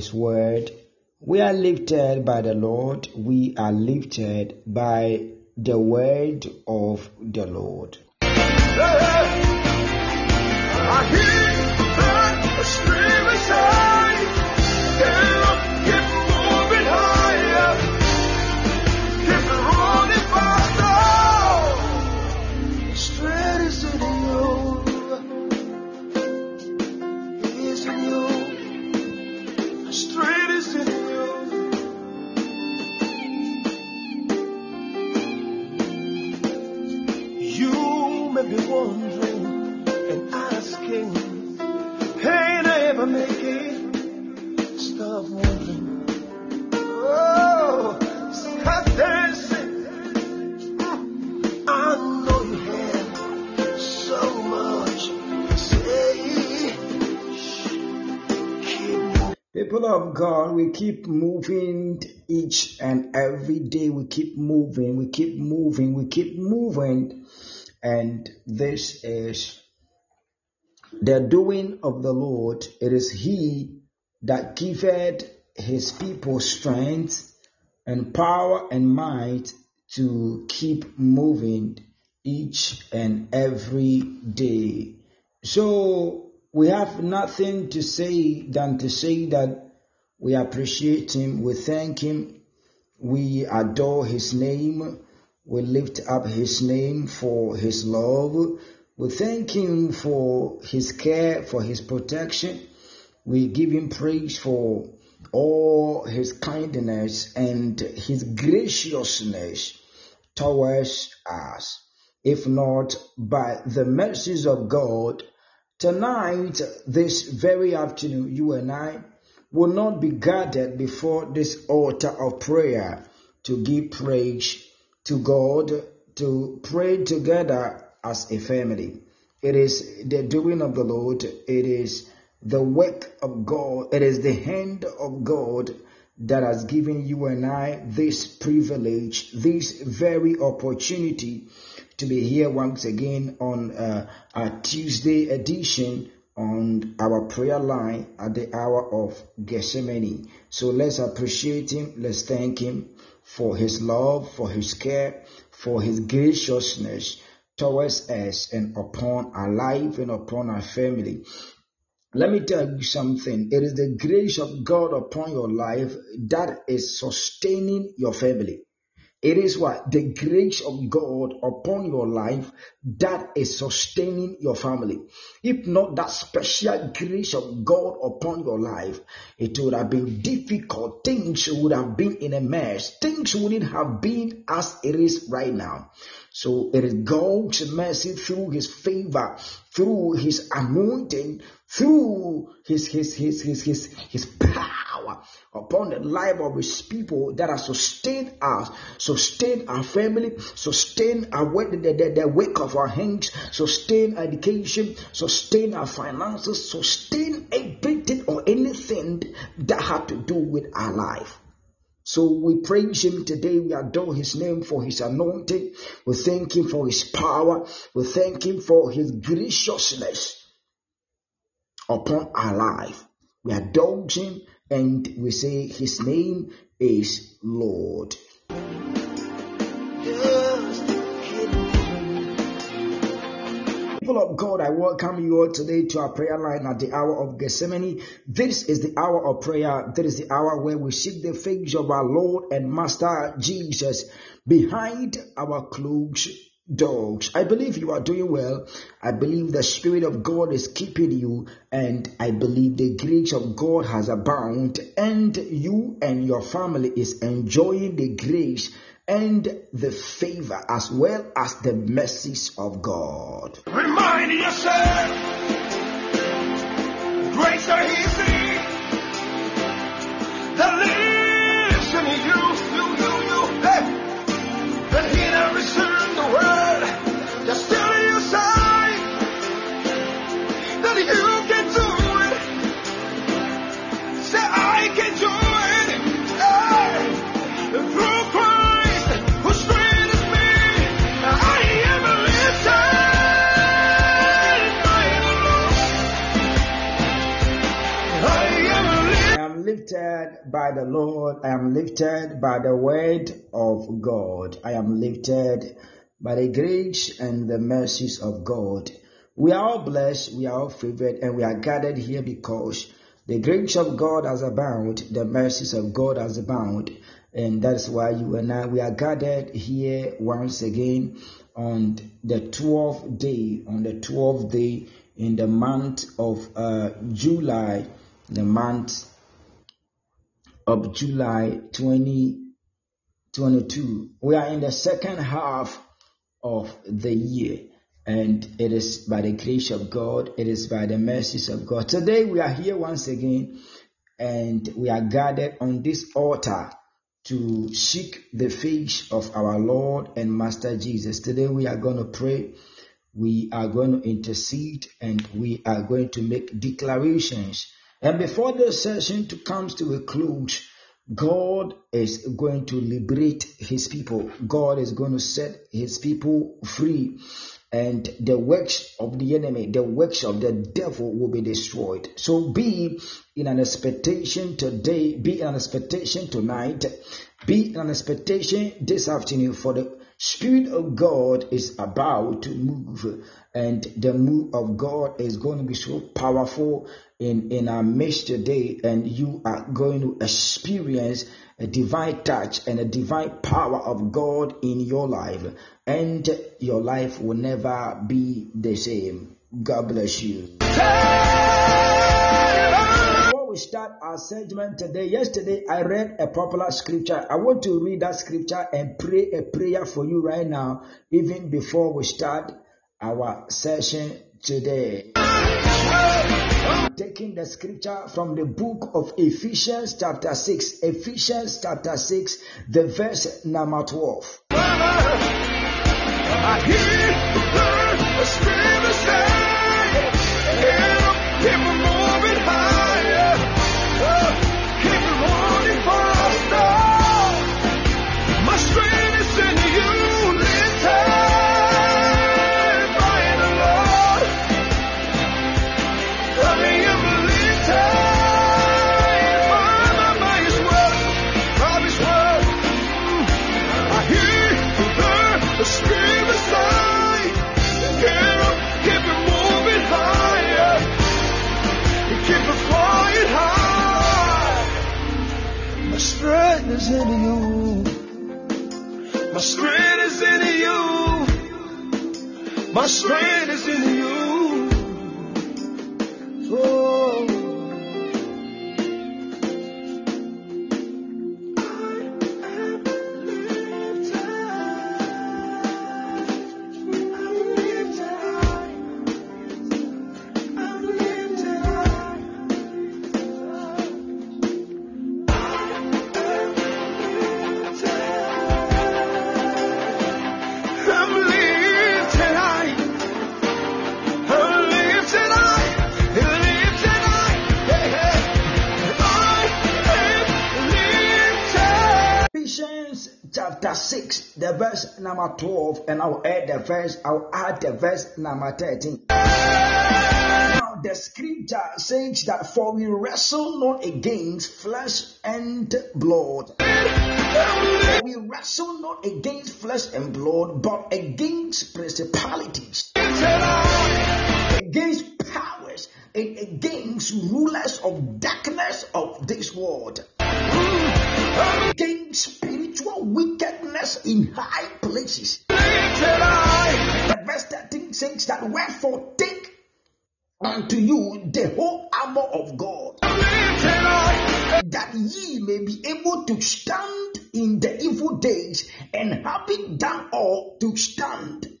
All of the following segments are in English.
His word. We are lifted by the Lord. We are lifted by the word of the Lord. It? Stop. Oh, stop dancing. I know you have so much to say. Keep. People of God, we keep moving each and every day. We keep moving, we keep moving, we keep moving. And this is the doing of the Lord. It is He that giveth His people strength and power and might to keep moving each and every day. So we have nothing to say than to say that we appreciate Him, we thank Him, we adore His name, we lift up His name for His love, we thank Him for His care, for His protection. We give Him praise for all His kindness and His graciousness towards us. If not by the mercies of God, tonight, this very afternoon, you and I will not be gathered before this altar of prayer to give praise to God, to pray together as a family. It is the doing of the Lord. It is the work of God. It is the hand of God that has given you and I this privilege, this very opportunity to be here once again on uh, our Tuesday edition on our prayer line at the hour of Gethsemane. So let's appreciate Him. Let's thank Him for his love, for his care, for his graciousness towards us and upon our life and upon our family. Let me tell you something. It is the grace of God upon your life that is sustaining your family. It is what? The grace of God upon your life that is sustaining your family. If not that special grace of God upon your life, it would have been difficult. Things would have been in a mess. Things wouldn't have been as it is right now. So it is God's mercy through his favor, through his anointing, through his his his his his, his power upon the life of his people that has sustained us, sustained our family, sustained our the, the, the work of our hands, sustain education, sustain our finances, sustain everything or anything that had to do with our life. So we praise him today. We adore his name for his anointing. We thank him for his power. We thank him for his graciousness upon our life. We adore him and we say his name is Lord. People of God, I welcome you all today to our prayer line at the hour of Gethsemane. This is the hour of prayer. This is the hour where we seek the face of our Lord and Master Jesus behind our closed doors. I believe you are doing well. I believe the Spirit of God is keeping you, and I believe the grace of God has abound, and you and your family is enjoying the grace and the favor as well as the mercies of God. Remind yourself, grace are lifted. By the word of God. I am lifted by the grace and the mercies of God. We are all blessed, we are all favored, and we are gathered here because the grace of God has abound, the mercies of God has abound, and that's why you and I we are gathered here once again on the 12th day, on the 12th day in the month of uh, July, the month of July 2022. We are in the second half of the year, and it is by the grace of God, it is by the mercies of God. Today we are here once again, and we are gathered on this altar to seek the face of our Lord and Master Jesus. Today we are going to pray, we are going to intercede, and we are going to make declarations. And before this session to comes to a close, God is going to liberate his people. God is going to set his people free. And the works of the enemy, the works of the devil will be destroyed. So be in an expectation today, be in an expectation tonight, be in an expectation this afternoon for the Spirit of God is about to move, and the move of God is going to be so powerful in, in our midst today, and you are going to experience a divine touch and a divine power of God in your life, and your life will never be the same. God bless you. Before we start our segment today, yesterday I read a popular scripture. I want to read that scripture and pray a prayer for you right now, even before we start our session today. Taking the scripture from the book of Ephesians, chapter 6. Ephesians, chapter 6, the verse number 12. is in you. My strength is in you. My strength is in you. Oh. Chapter 6, the verse number 12, and I'll add the verse, I'll add the verse number 13. Now the scripture says that for we wrestle not against flesh and blood. We wrestle not against flesh and blood, but against principalities, against powers, and against rulers of darkness of this world, against spiritual wickedness in high places. The verse 13 says that wherefore take unto you the whole armor of God, that ye may be able to stand in the evil days, and having done all to stand.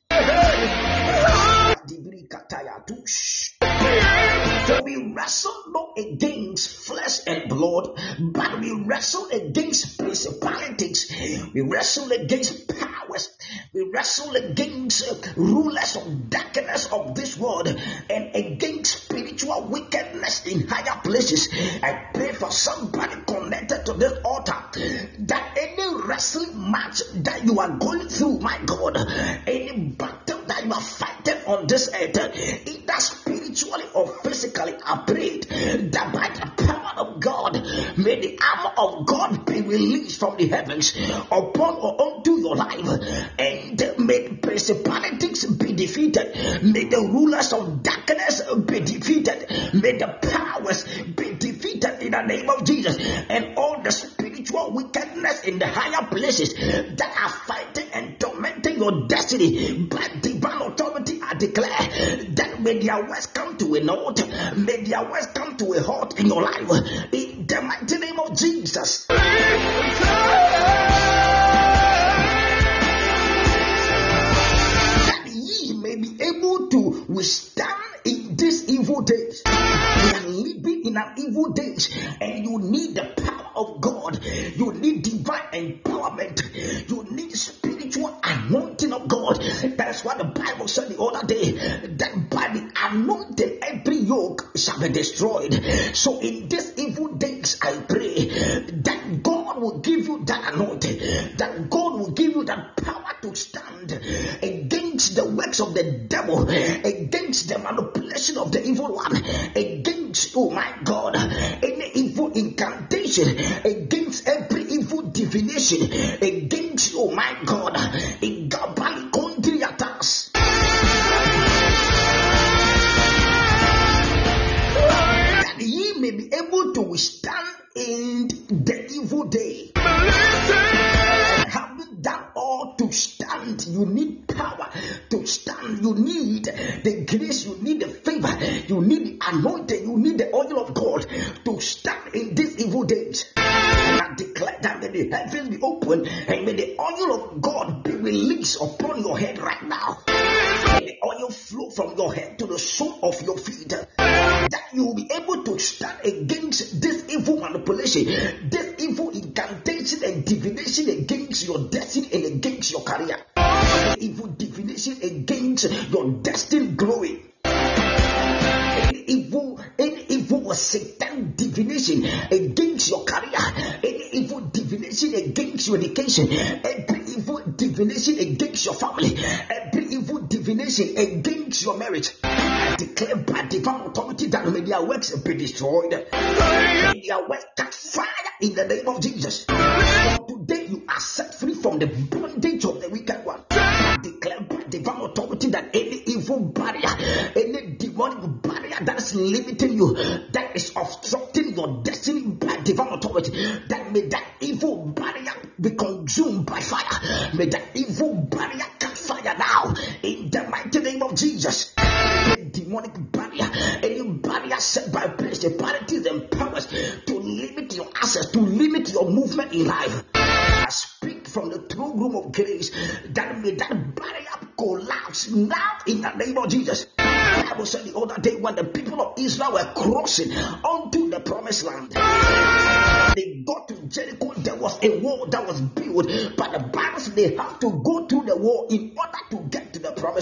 For we wrestle not against flesh and blood, but we wrestle against principalities, we wrestle against powers, we wrestle against uh, rulers of darkness of this world, and against spiritual wickedness in higher places. I pray for somebody connected to this altar that any wrestling match that you are going through, my God, any battle that you are fighting on this earth, either spiritually or physically, I pray that by the power of God, may the armor of God be released from the heavens upon or unto your life, and may principalities be defeated, may the rulers of darkness be defeated, may the powers be defeated in the name of Jesus, and all the spiritual wickedness in the higher places that are fighting and tormenting your destiny by divine authority. I declare that may their words come to a note, may their words come to a halt in your life in the mighty name of Jesus. That ye may be able to withstand in these evil days. We are living in an evil days, and you need the power of God. You need divine empowerment. You need spiritual anointing of God. That's what the Bible said the other day that by the anointing every yoke shall be destroyed. So in these evil days, I pray that God will give you that anointing, that God will give you that power to stand against the works of the devil, against the manipulation of the evil one, against, oh my God, any evil incantation, against every evil divination, against, oh my God, in Gabali country attacks. That ye may be able to withstand in the evil day. Stand, you need power to stand. You need the grace, you need the favor, you need the anointing, you need the oil of God to stand in these evil days. I declare that may the heavens be open and may the oil of God be released upon your head right now. May the oil flow from your head to the sole of your feet. That you will be able to stand against this evil manipulation, this evil incantation and divination against your destiny and against your career. Evil divination against your destined glory. Any evil, any evil satanic divination against divination against your education, every evil divination against your family, every evil divination against your marriage. I declare by divine authority that may their works be destroyed. Their works catch fire in the name of Jesus. Today you are set free from the bondage of the wicked one. I declare by divine authority that any evil barrier, any demonic barrier that is limiting you,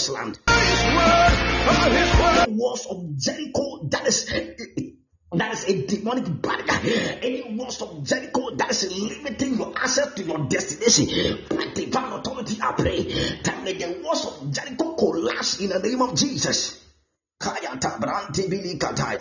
promised land. The walls of Jericho that is that is a demonic barrier. Any walls of Jericho that is limiting your access to your destination. By divine authority, I pray that may the walls of Jericho collapse in the name of Jesus. Kayata branti bili kataya.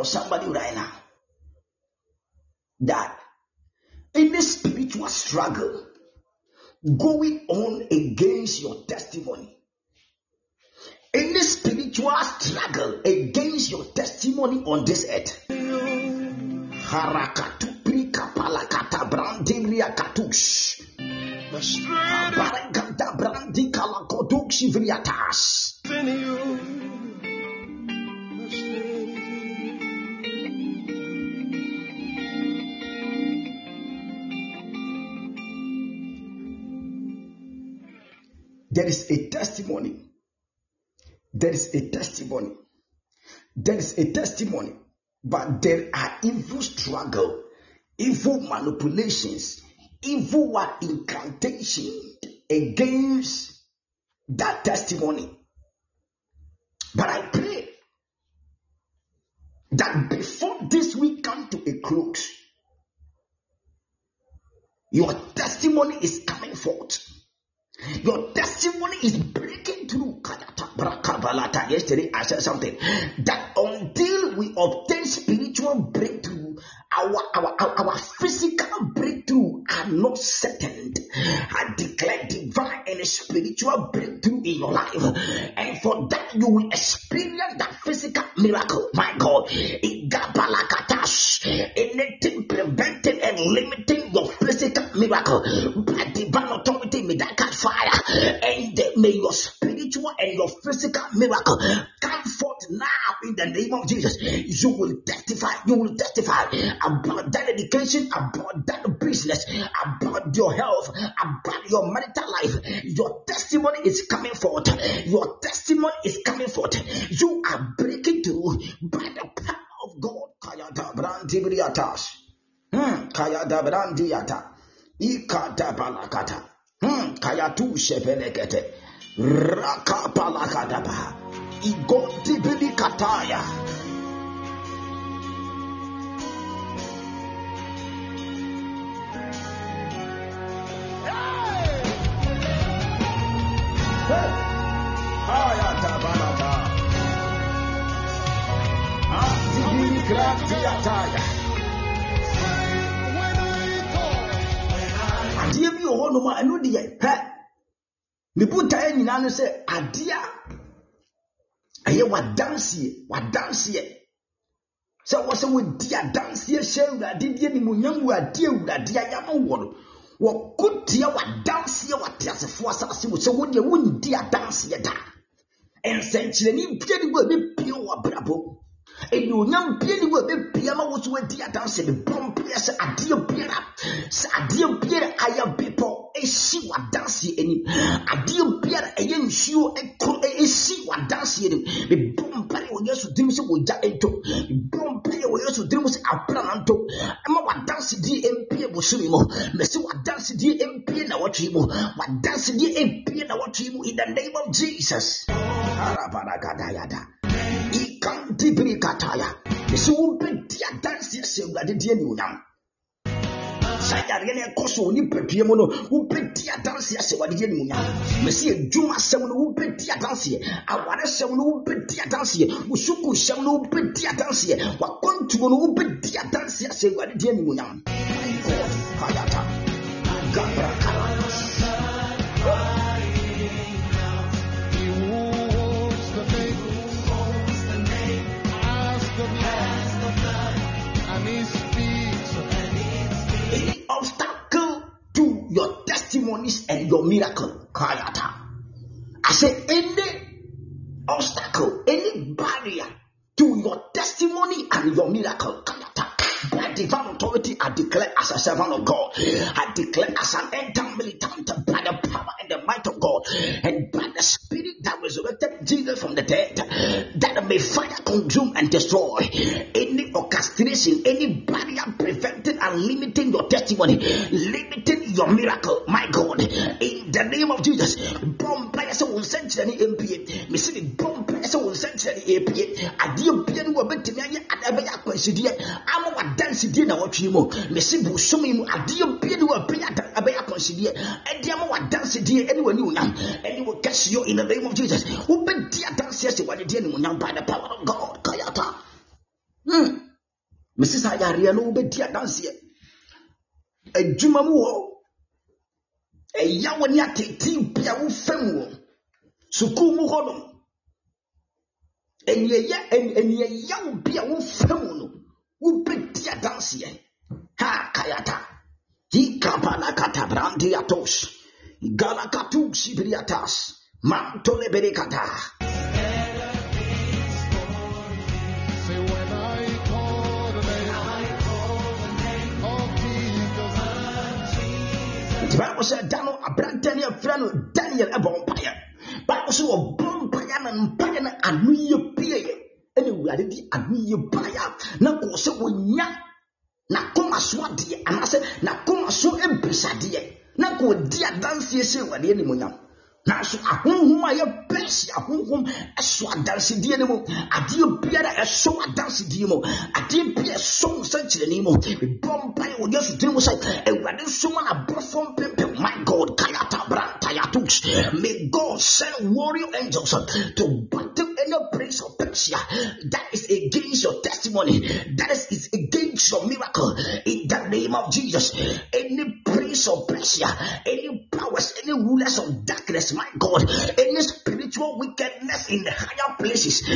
For somebody right now. That in this spiritual struggle going on against your testimony, in this spiritual struggle against your testimony on this earth, Harakatu prika palakata brandibria katush. There is a testimony. There is a testimony. There is a testimony. But there are evil struggle, evil manipulations, evil incantation against that testimony. But I pray that before this week come to a close, your testimony is coming forth. Your testimony is breaking through. Yesterday I said something that until we obtain spiritual breakthrough, our, our, our, physical breakthrough are not certain. I declare divine and spiritual breakthrough in your life. And for that you will experience that physical miracle. My God. Anything preventing and limiting your physical miracle by divine authority may that catch fire and may your spiritual and your physical miracle come forth now in the name of Jesus. You will testify, you will testify about that education, about that business, about your health, about your marital life. Your testimony is coming forth. Your testimony is coming forth. You are breaking through by the power of God. Hmm. Kaya tu shepelekete. Raka palakadaba. Igonti bilikataya. Adeɛ bi wɔ hɔnom a ɛno deɛ hɛ ne botaeɛ nyinaa no sɛ adeɛ a ɛyɛ wadanseɛ wadanseɛ. Sɛ wɔ sɛ wɔdi adanseɛ hyɛ awurade deɛ nimonyam wɔ adeɛ awurade ayama wɔ no wɔko tia wadanseɛ wate asefoɔ asase mu sɛ wodeɛ wondi adanseɛ da. Nsɛnkyerɛnne bia ne wɔ a ɛbɛpie wɔ abrabɔ anuonyam bia ne wɔ a ɛbɛpie ma wo so wadi mebɔ mpeɛ sɛ adeɛ biara sɛ adeɛ biara ayɛ bepɔ esi wadanseɛ anim. Adeɛ biara ɛyɛ nsuo ɛkoro esi wadanseɛ anim. Mebɔ mpaeɛ wɔ yesu dirim sɛ wɔgya ɛntɔ mebɔ mpaeɛ wɔ yesu dirim sɛ aprana na ntɔ ɛma wadansedie mpie bosome mu. Mɛsɛ wadansedie mpie na wɔtwe mu. Wadansedie mpie na wɔtwe mu in the name of jesus. Arabarakadayada ikantibiri kataya mɛsɛ wobɛdi adanseɛ sɛ awurade deɛ ne onyam. Saa yareɛ no ɛkɔ so wɔ nipadua mu no wobɛdi adanseɛ asɛ wadeɛ animuonyam mɛsɛ adwuma sɛm no wobɛdi adanseɛ aware sɛm no wobɛdi adanseɛ wo suku sɛm no wobɛdi adanseɛ wakɔntuo no wobɛdi adanseɛ asɛ wadeɛ animuonyam My God, Hayata, Gabrakala. Testimonies and your miracle. Kayata. I say any obstacle, any barrier to your testimony and your miracle. Kayata. By divine authority, I declare as a servant of God, I declare as an enter militant by the power and the might of God, and by the spirit that resurrected Jesus from the dead, that may fire consume and destroy any orchestration, any barrier preventing and limiting your testimony, limiting your miracle, my God, in the name of Jesus. Bomb players will send to any MPA. Miss the bomb players will send to any APA. I dear Pian will bet to me and ever consider. I'm a dansidie na wɔtwe mu mesi bosom yi mu adeɛ bia ne wɔbɛyɛ abɛyɛ akɔnsidie ɛdeɛ ma wadansedie ɛne w'ani onyam ɛne wɔ kɛseɛ in the name of jesus. Wobɛdi adanseɛ sɛ wadedeɛ ne onyam by the power of god kayata. Hmm. mesi saa yareɛ no wobɛdi adanseɛ adwuma mu wɔ ɛya wɔ ne atete bia wofa mu wɔ sukuu mu hɔ nom ɛniɛya wo bia wofa mu no upitia dansie hakayata hikapanakatabrandiatos galakatuksibriatas mantoleberekata Bible said Daniel Abraham Daniel friend Daniel Ebon Paya. Bible said Obon Paya and Paya and Anuya Pia. Ɛna awurade de ano yie baeɛ na kɔɔ sɛ wɔnya n'akoma so adeɛ anaasɛ n'akoma so mbisadeɛ na kɔɔ di adanseɛ sɛ awurade animonyam nanso ahonhom a yɛpɛ si ahonhom ɛso adansedie no mu adeɛ biara ɛsɔ adansedie mu adeɛ biara ɛsɔ wo nsɛnkyerɛnne mu bɔ mpaeɛ wɔ yesu din mu sɛ awurade nsoma na aborɔfo mpempem my god kayata brantayatos may god send warrior angels to battle of Persia that is against your testimony, that is, against your miracle, in the name of Jesus. Any prince of Persia, any powers, any rulers of darkness, my God, any spiritual wickedness in the higher places,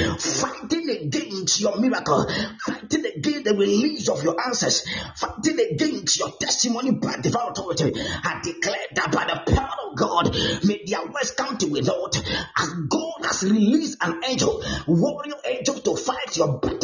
fighting against your miracle, fighting against the release of your answers, fighting against your testimony by divine authority. I declare that by the power of God, may their words come to without as God has released an angel, warrior angel to fight your battle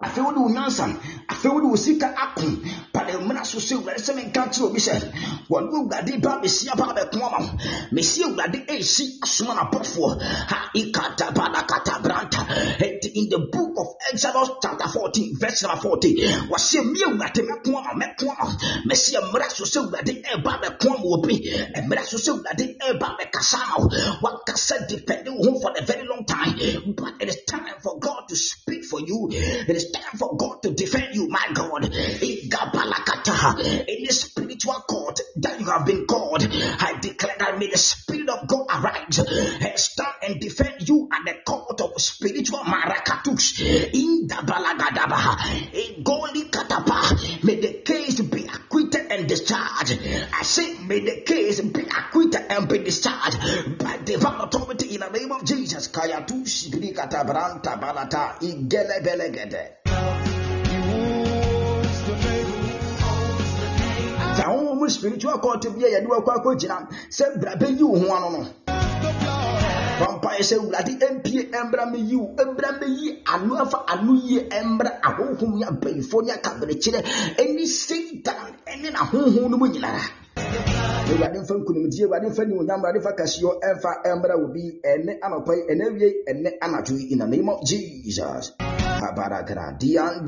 afei wode wo nyansa afei wode wo sika ako pade mmara so sɛ awurade sɛ menka kyerɛ obi sɛ wɔne awurade ba bɛsia ba bɛko ama wo. Mesi awurade ɛsi asoma napɔfoɔ ha ikatabalakata branta. Ɛnti in the book of exodus chapter 14 verse number 14 wɔsɛ me awurade mɛko ama mɛko ama mɛsi mmara so sɛ awurade ɛba bɛko ama obi. Mmara so sɛ awurade ɛba bɛkasa ama wo. Wakasa depending wo ho for a very long time. But it is time for god to speak for you. It is time for God to defend you, my God. In the spiritual court that you have been called, I declare that may the Spirit of God arise and stand and defend you at the court of spiritual marakatus. In the Goli Katapa, may the case be acquitted and discharged. I say, may the case be acquitted and be discharged by divine authority in the name of Jesus. Kayatu Shibri Katabranta Balata, Igele Belegede. Sɛ ahohom spiritual court bi a yɛde wakɔ akɔgyina sɛ bra bɛyi wo ho ano no vampae sɛ wurade mpie mbra meyi wo mbra meyi ano afa ano yie mbra ahohom ne abayifoɔ ne akaberekyerɛ ɛne satan ɛne n'ahohom no mu nyinara awurade mfa nkonimdie awurade mfa nimuonyam awurade fa kɛseɛ ɛmfa mbra wo bi ɛne anɔpa yi ɛne awie ɛne anadwo yi in the name of jesus. Abarakra dian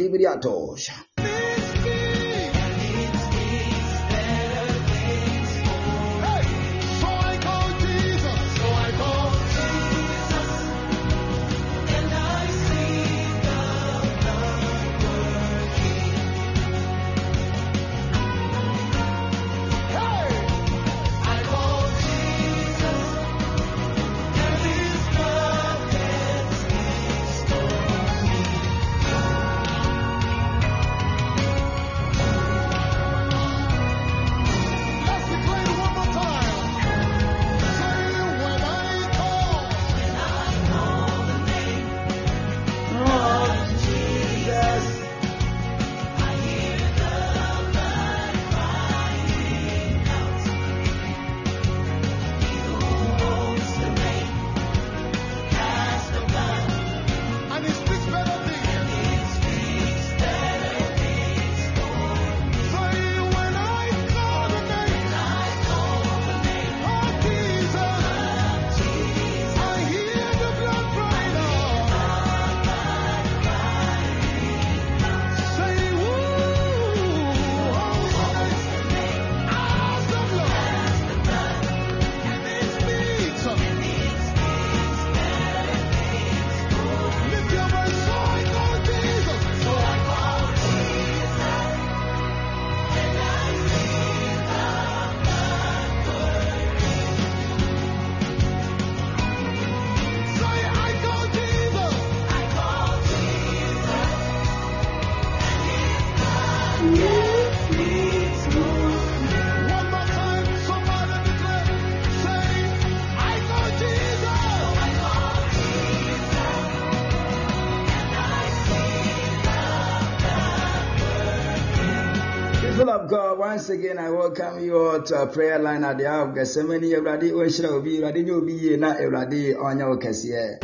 again, I welcome you all to our prayer line at the hour of Gethsemane. Everybody, Oshra Obi, everybody, you be na everybody on your kesiye.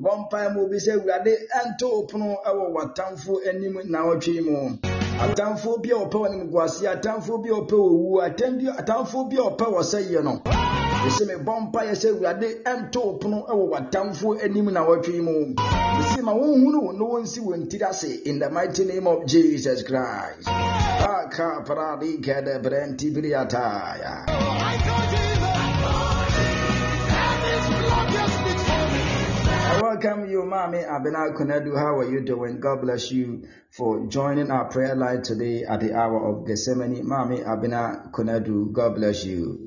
Bɔ mu bi sɛ Awurade nto pono wɔ w'atamfo anim na ɔtwe mu. Atamfo bi a ɔpɛ wɔ nimguase, atamfo bi a ɔpɛ wɔ wu, atamfo bi a ɔpɛ wɔ sɛ yie no. Yɛsɛ me bɔ mpaeɛ sɛ Awurade nto pono wɔ w'atamfo anim na ɔtwe mu. Yɛsɛ ma wɔnhunu wo na wɔnsi wɔn tiri ase in the mighty name of Jesus Christ. Aka paradi kede brenti briataya. Welcome you, Mami Abena Kunedu. How are you doing? God bless you for joining our prayer line today at the hour of Gethsemane. Mami Abena Kunedu, God bless you.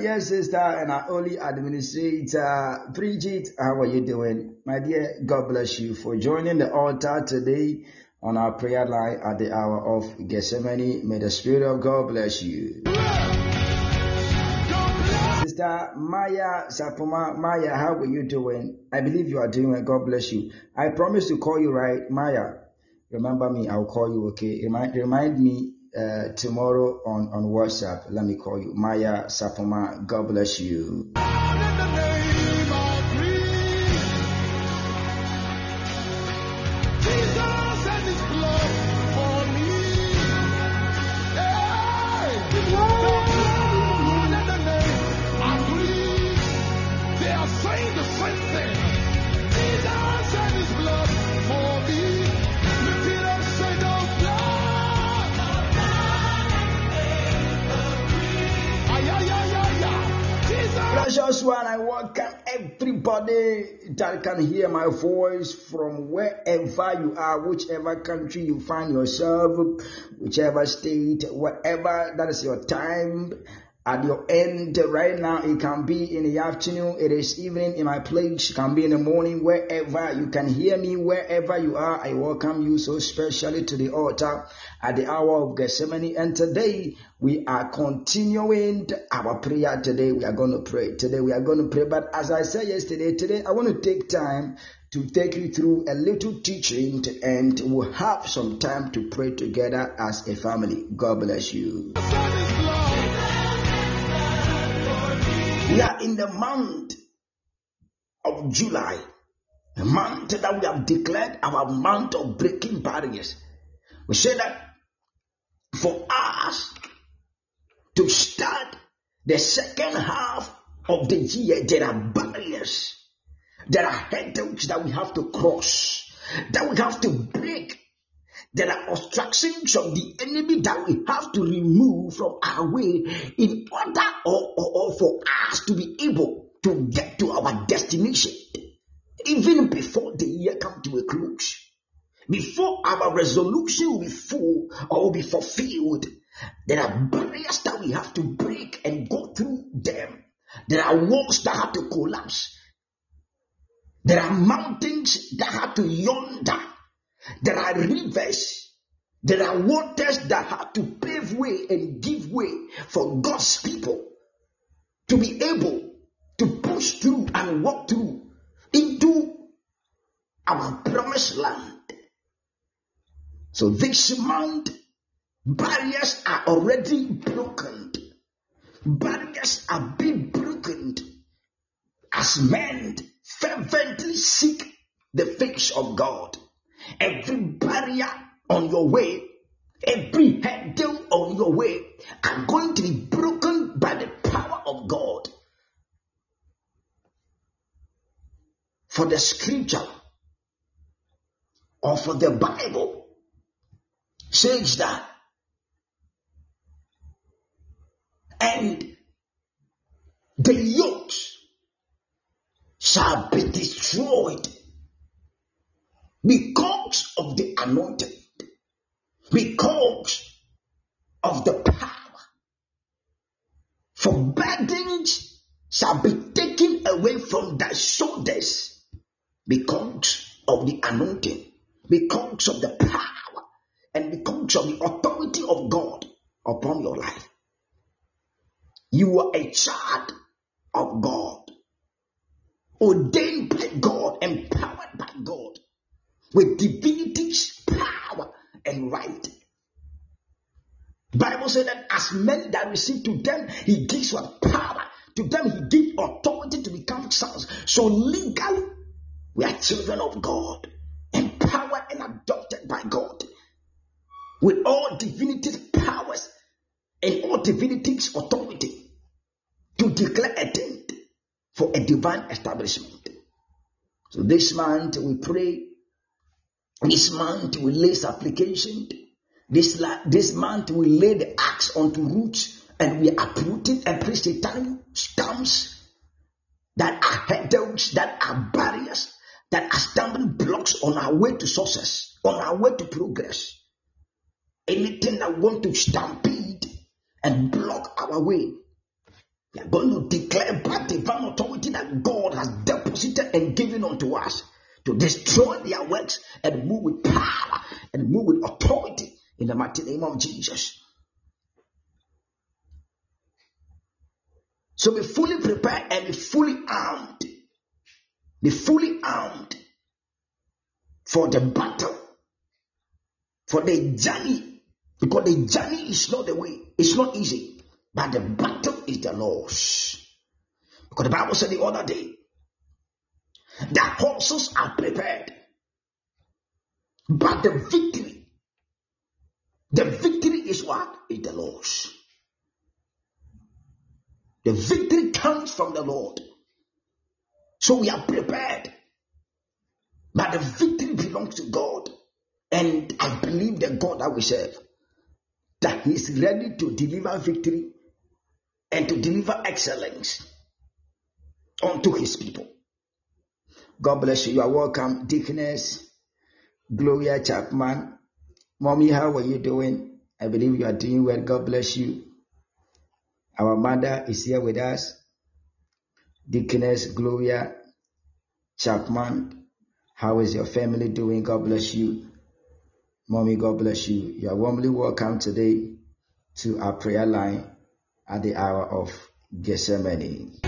Dear sister and our only administrator, Bridget, how are you doing? My dear, God bless you for joining the altar today on our prayer line at the hour of Gethsemane. May the Spirit of God bless you. Sister Maya Sapoma, Maya, how are you doing? I believe you are doing well. God bless you. I promise to call you right, Maya. Remember me, I'll call you, okay? Remind, remind me uh, tomorrow on, on WhatsApp. Let me call you. Maya Sapoma, God bless you. Welcome everybody. That can hear my voice from wherever you are, whichever country you find yourself, whichever state, whatever that is your time at your end right now. It can be in the afternoon, it is evening in my place, it can be in the morning, wherever you can hear me, wherever you are. I welcome you so specially to the altar at the hour of Gethsemane. And today we are continuing our prayer. Today we are going to pray. Today we are going to pray. But as I said yesterday, today I want to take time to take you through a little teaching and we'll have some time to pray together as a family. God bless you. We are in the month of July, a month that we have declared our month of breaking barriers. We say that for us to start the second half of the year, there are barriers, there are hurdles that we have to cross, that we have to break. There are obstructions of the enemy that we have to remove from our way in order or, or, or for us to be able to get to our destination, even before the year comes to a close before our resolution will be full or will be fulfilled, there are barriers that we have to break and go through them. There are walls that have to collapse. There are mountains that have to yonder. There are rivers. There are waters that have to pave way and give way for God's people to be able to push through and walk through into our promised land. So this month, barriers are already broken. Barriers are being broken as men fervently seek the face of God. Every barrier on your way, every hurdle on your way are going to be broken by the power of God. For the scripture or for the Bible says that. And the yokes shall be destroyed because of the anointing, because of the power. For burdens shall be taken away from thy shoulders because of the anointing, because of the power, and because of the authority of God upon your life. You are a child of God. ordained by God, empowered by God, with divinity's power and right. Bible said that as men that receive to them, he gives what power. To them, he gives authority to become sons. So legally, we are children of God, empowered and adopted by God, with all divinity's powers and all divinity's authority to declare a thing for a divine establishment. So this month we pray. This month we lay supplication. This, this month we lay the axe onto roots and we are uprooting every satanic stumps that are hurdles, that are barriers, that are stumbling blocks on our way to success, on our way to progress. Anything that want to stampede and block our way, we are going to declare by divine authority that God has deposited and given unto us to destroy their works and move with power and move with authority in the mighty name of Jesus. So be fully prepared and be fully armed. Be fully armed for the battle, for the journey, because the journey is not the way, it's not easy. But the battle is the Lord's. Because the Bible said the other day, the horses are prepared. But the victory, the victory is what? Is the Lord's. The victory comes from the Lord. So we are prepared. But the victory belongs to God. And I believe the God that we serve, that He is ready to deliver victory and to deliver excellence unto his people. God bless you. You are welcome, Deaconess Gloria Chapman. Mommy, how are you doing? I believe you are doing well. God bless you. Our mother is here with us. Deaconess Gloria Chapman. How is your family doing? God bless you. Mommy, God bless you. You are warmly welcome today to our prayer line at the hour of Gethsemane.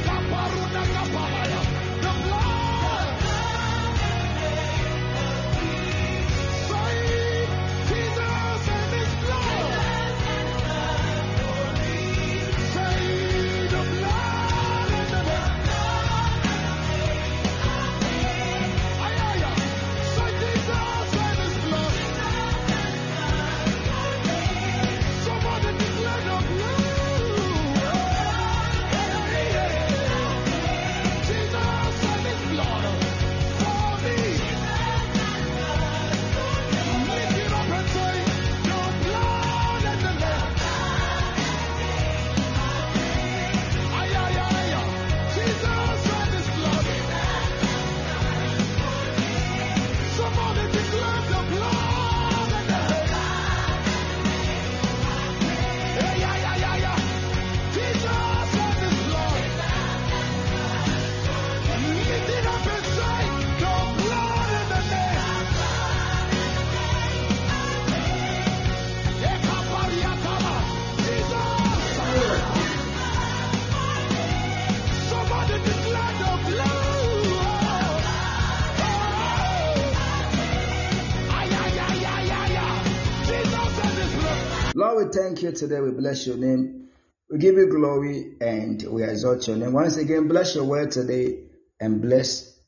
Today. We bless your name. We give you glory and we exalt your name. Once again, bless your word today and bless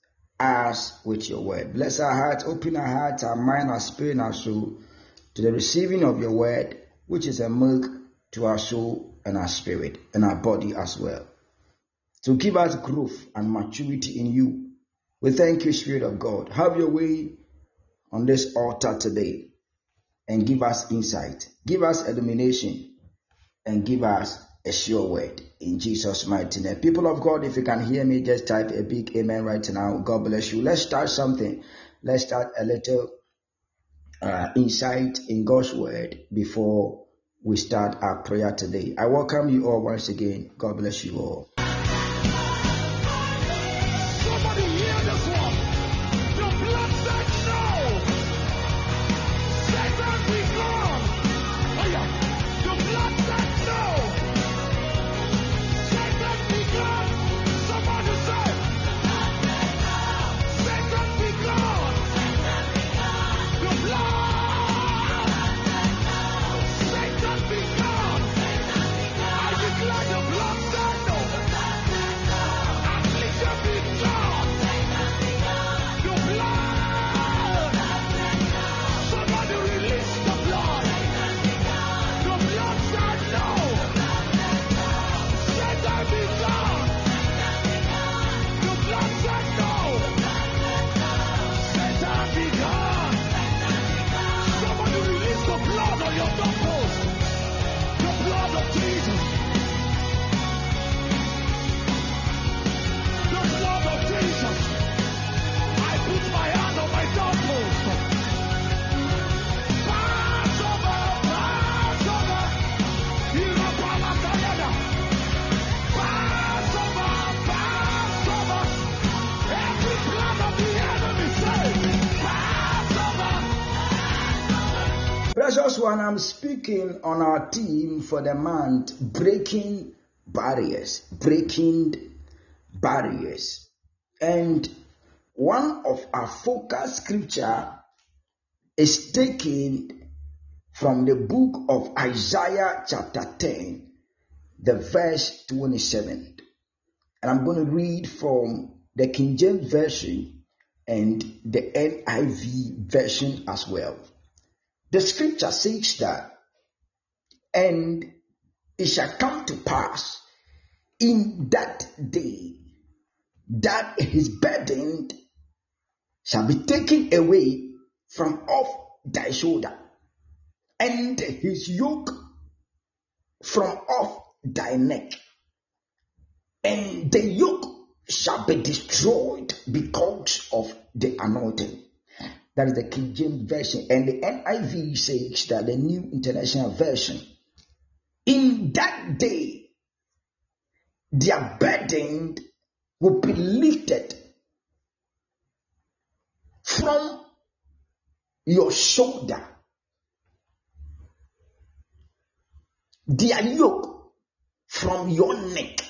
us with your word. Bless our hearts, open our hearts, our mind, our spirit, our soul to the receiving of your word, which is a milk to our soul and our spirit and our body as well. To give us growth and maturity in you. We thank you, Spirit of God. Have your way on this altar today and give us insight, give us illumination, and give us a sure word in Jesus' mighty name. People of God, if you can hear me, just type a big amen right now. God bless you. Let's start something. Let's start a little uh, insight in God's word before we start our prayer today. I welcome you all once again. God bless you all. One, I'm speaking on our team for the month breaking barriers, breaking barriers. And one of our focus scripture is taken from the book of Isaiah chapter 10, the verse 27. And I'm going to read from the King James Version and the NIV version as well. The scripture says that, and it shall come to pass in that day that his burden shall be taken away from off thy shoulder, and his yoke from off thy neck, and the yoke shall be destroyed because of the anointing. That is the King James Version. And the NIV says that the New International Version. In that day, their burden will be lifted from your shoulder. Their yoke from your neck.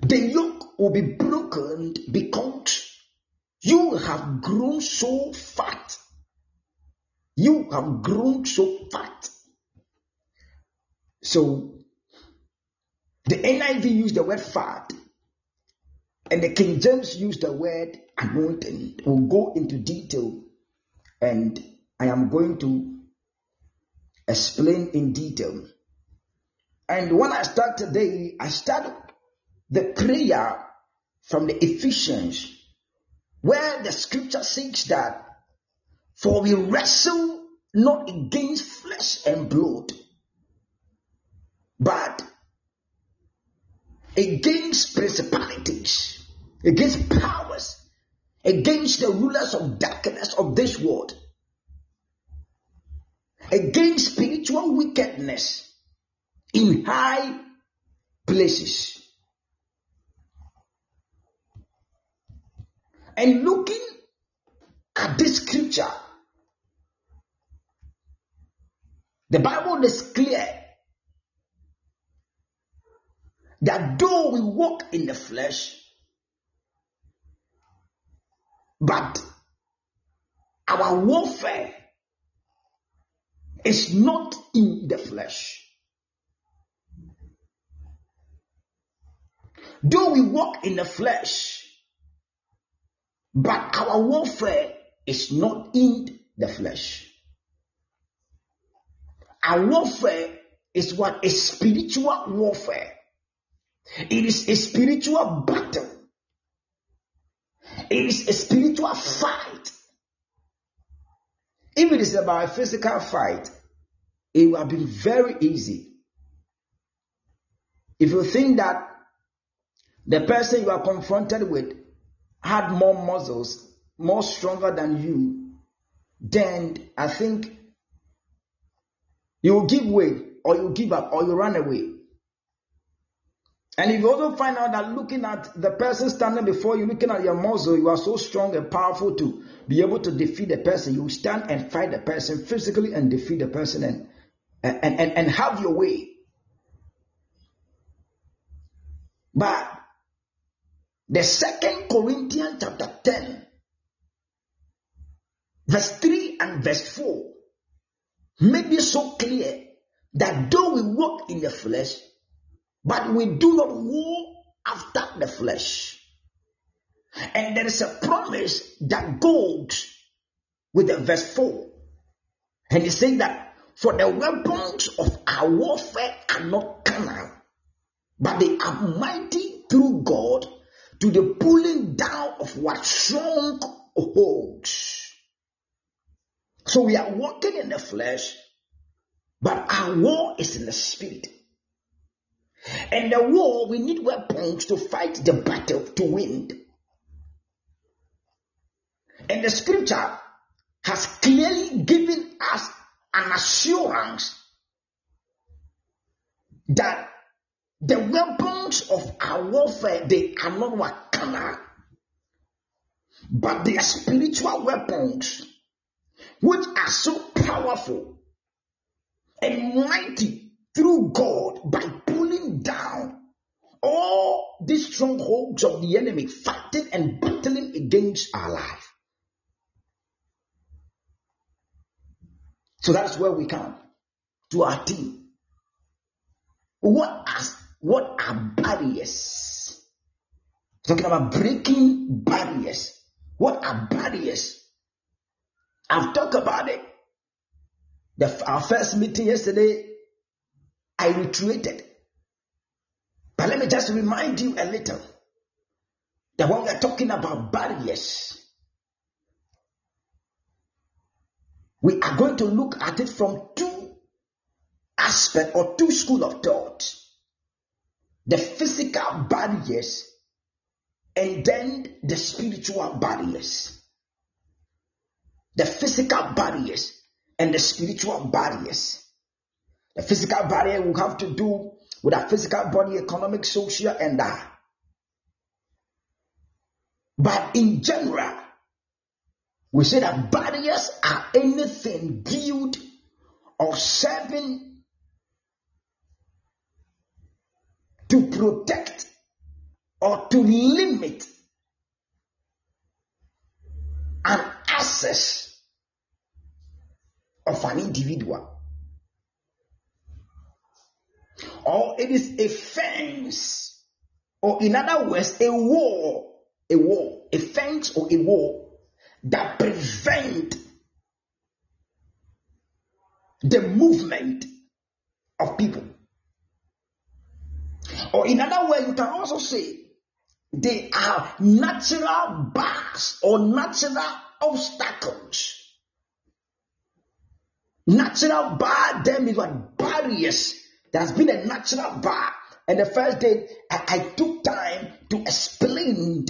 The yoke will be broken because you have grown so fat. You have grown so fat. So the NIV used the word fat and the King James used the word anointing. We'll go into detail and I am going to explain in detail. And when I start today, I start the prayer from the Ephesians where the scripture says that, for we wrestle not against flesh and blood, but against principalities, against powers, against the rulers of darkness of this world, against spiritual wickedness in high places. And looking at this scripture, the Bible is clear that though we walk in the flesh, but our warfare is not in the flesh. Though we walk in the flesh, but our warfare is not in the flesh. Our warfare is what? A spiritual warfare. It is a spiritual battle. It is a spiritual fight. If it is about a physical fight, it will been very easy. If you think that the person you are confronted with had more muscles, more stronger than you, then I think you will give way or you give up or you run away. And if you also find out that looking at the person standing before you, looking at your muscle, you are so strong and powerful to be able to defeat the person, you stand and fight the person physically and defeat the person and and, and, and have your way. But the second Corinthians chapter 10, verse 3 and verse 4 make it so clear that though we walk in the flesh, but we do not war after the flesh. And there is a promise that goes with the verse 4. And he saying that for the weapons of our warfare are not carnal, but they are mighty through God to the pulling down of what strong holds. So we are walking in the flesh, but our war is in the spirit. And the war, we need weapons to fight the battle to win. And the scripture has clearly given us an assurance that the weapons of our warfare, they are not what but they are spiritual weapons which are so powerful and mighty through God by pulling down all these strongholds of the enemy, fighting and battling against our life. So that's where we come to our team. What are, what are barriers? Talking about breaking barriers. What are barriers? I've talked about it. The, our first meeting yesterday, I retreated. But let me just remind you a little that when we're talking about barriers, we are going to look at it from two aspects or two school of thought the physical barriers and then the spiritual barriers the physical barriers and the spiritual barriers. The physical barrier will have to do with our physical body, economic, social, and that. But in general, we say that barriers are anything built or serving to protect or to limit an access of an individual. Or it is a fence, or in other words, a wall, a wall, a fence or a wall that prevent the movement of people. Or in other words, you can also say they are natural bars or natural obstacles. Natural bar them is what barriers. There's been a natural bar. And the first day I, I took time to explain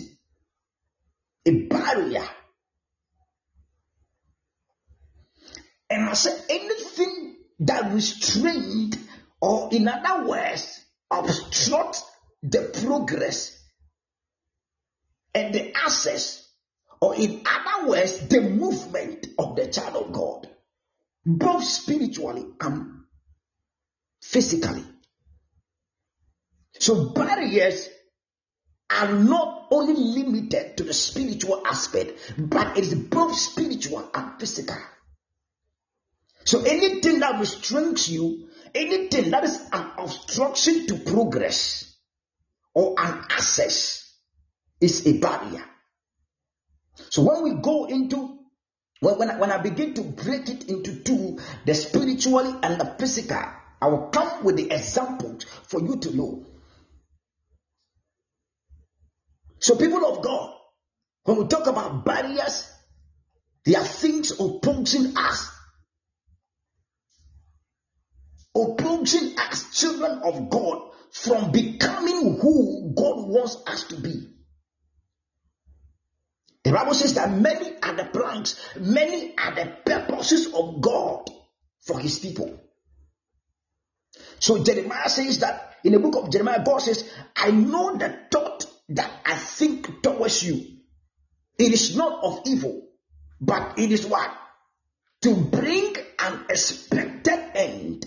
a barrier. And I said anything that restrained or in other words obstruct the progress and the access, or in other words, the movement of the child of God, both spiritually and physically. So barriers are not only limited to the spiritual aspect, but it is both spiritual and physical. So anything that restrains you, anything that is an obstruction to progress or an access is a barrier. So when we go into when, when, I, when I begin to break it into two, the spiritually and the physical, I will come with the examples for you to know. So, people of God, when we talk about barriers, there are things opposing us. Opposing us, children of God, from becoming who God wants us to be. The Bible says that many are the plans, many are the purposes of God for his people. So Jeremiah says that in the book of Jeremiah, God says, I know the thought that I think towards you. It is not of evil, but it is what? To bring an expected end.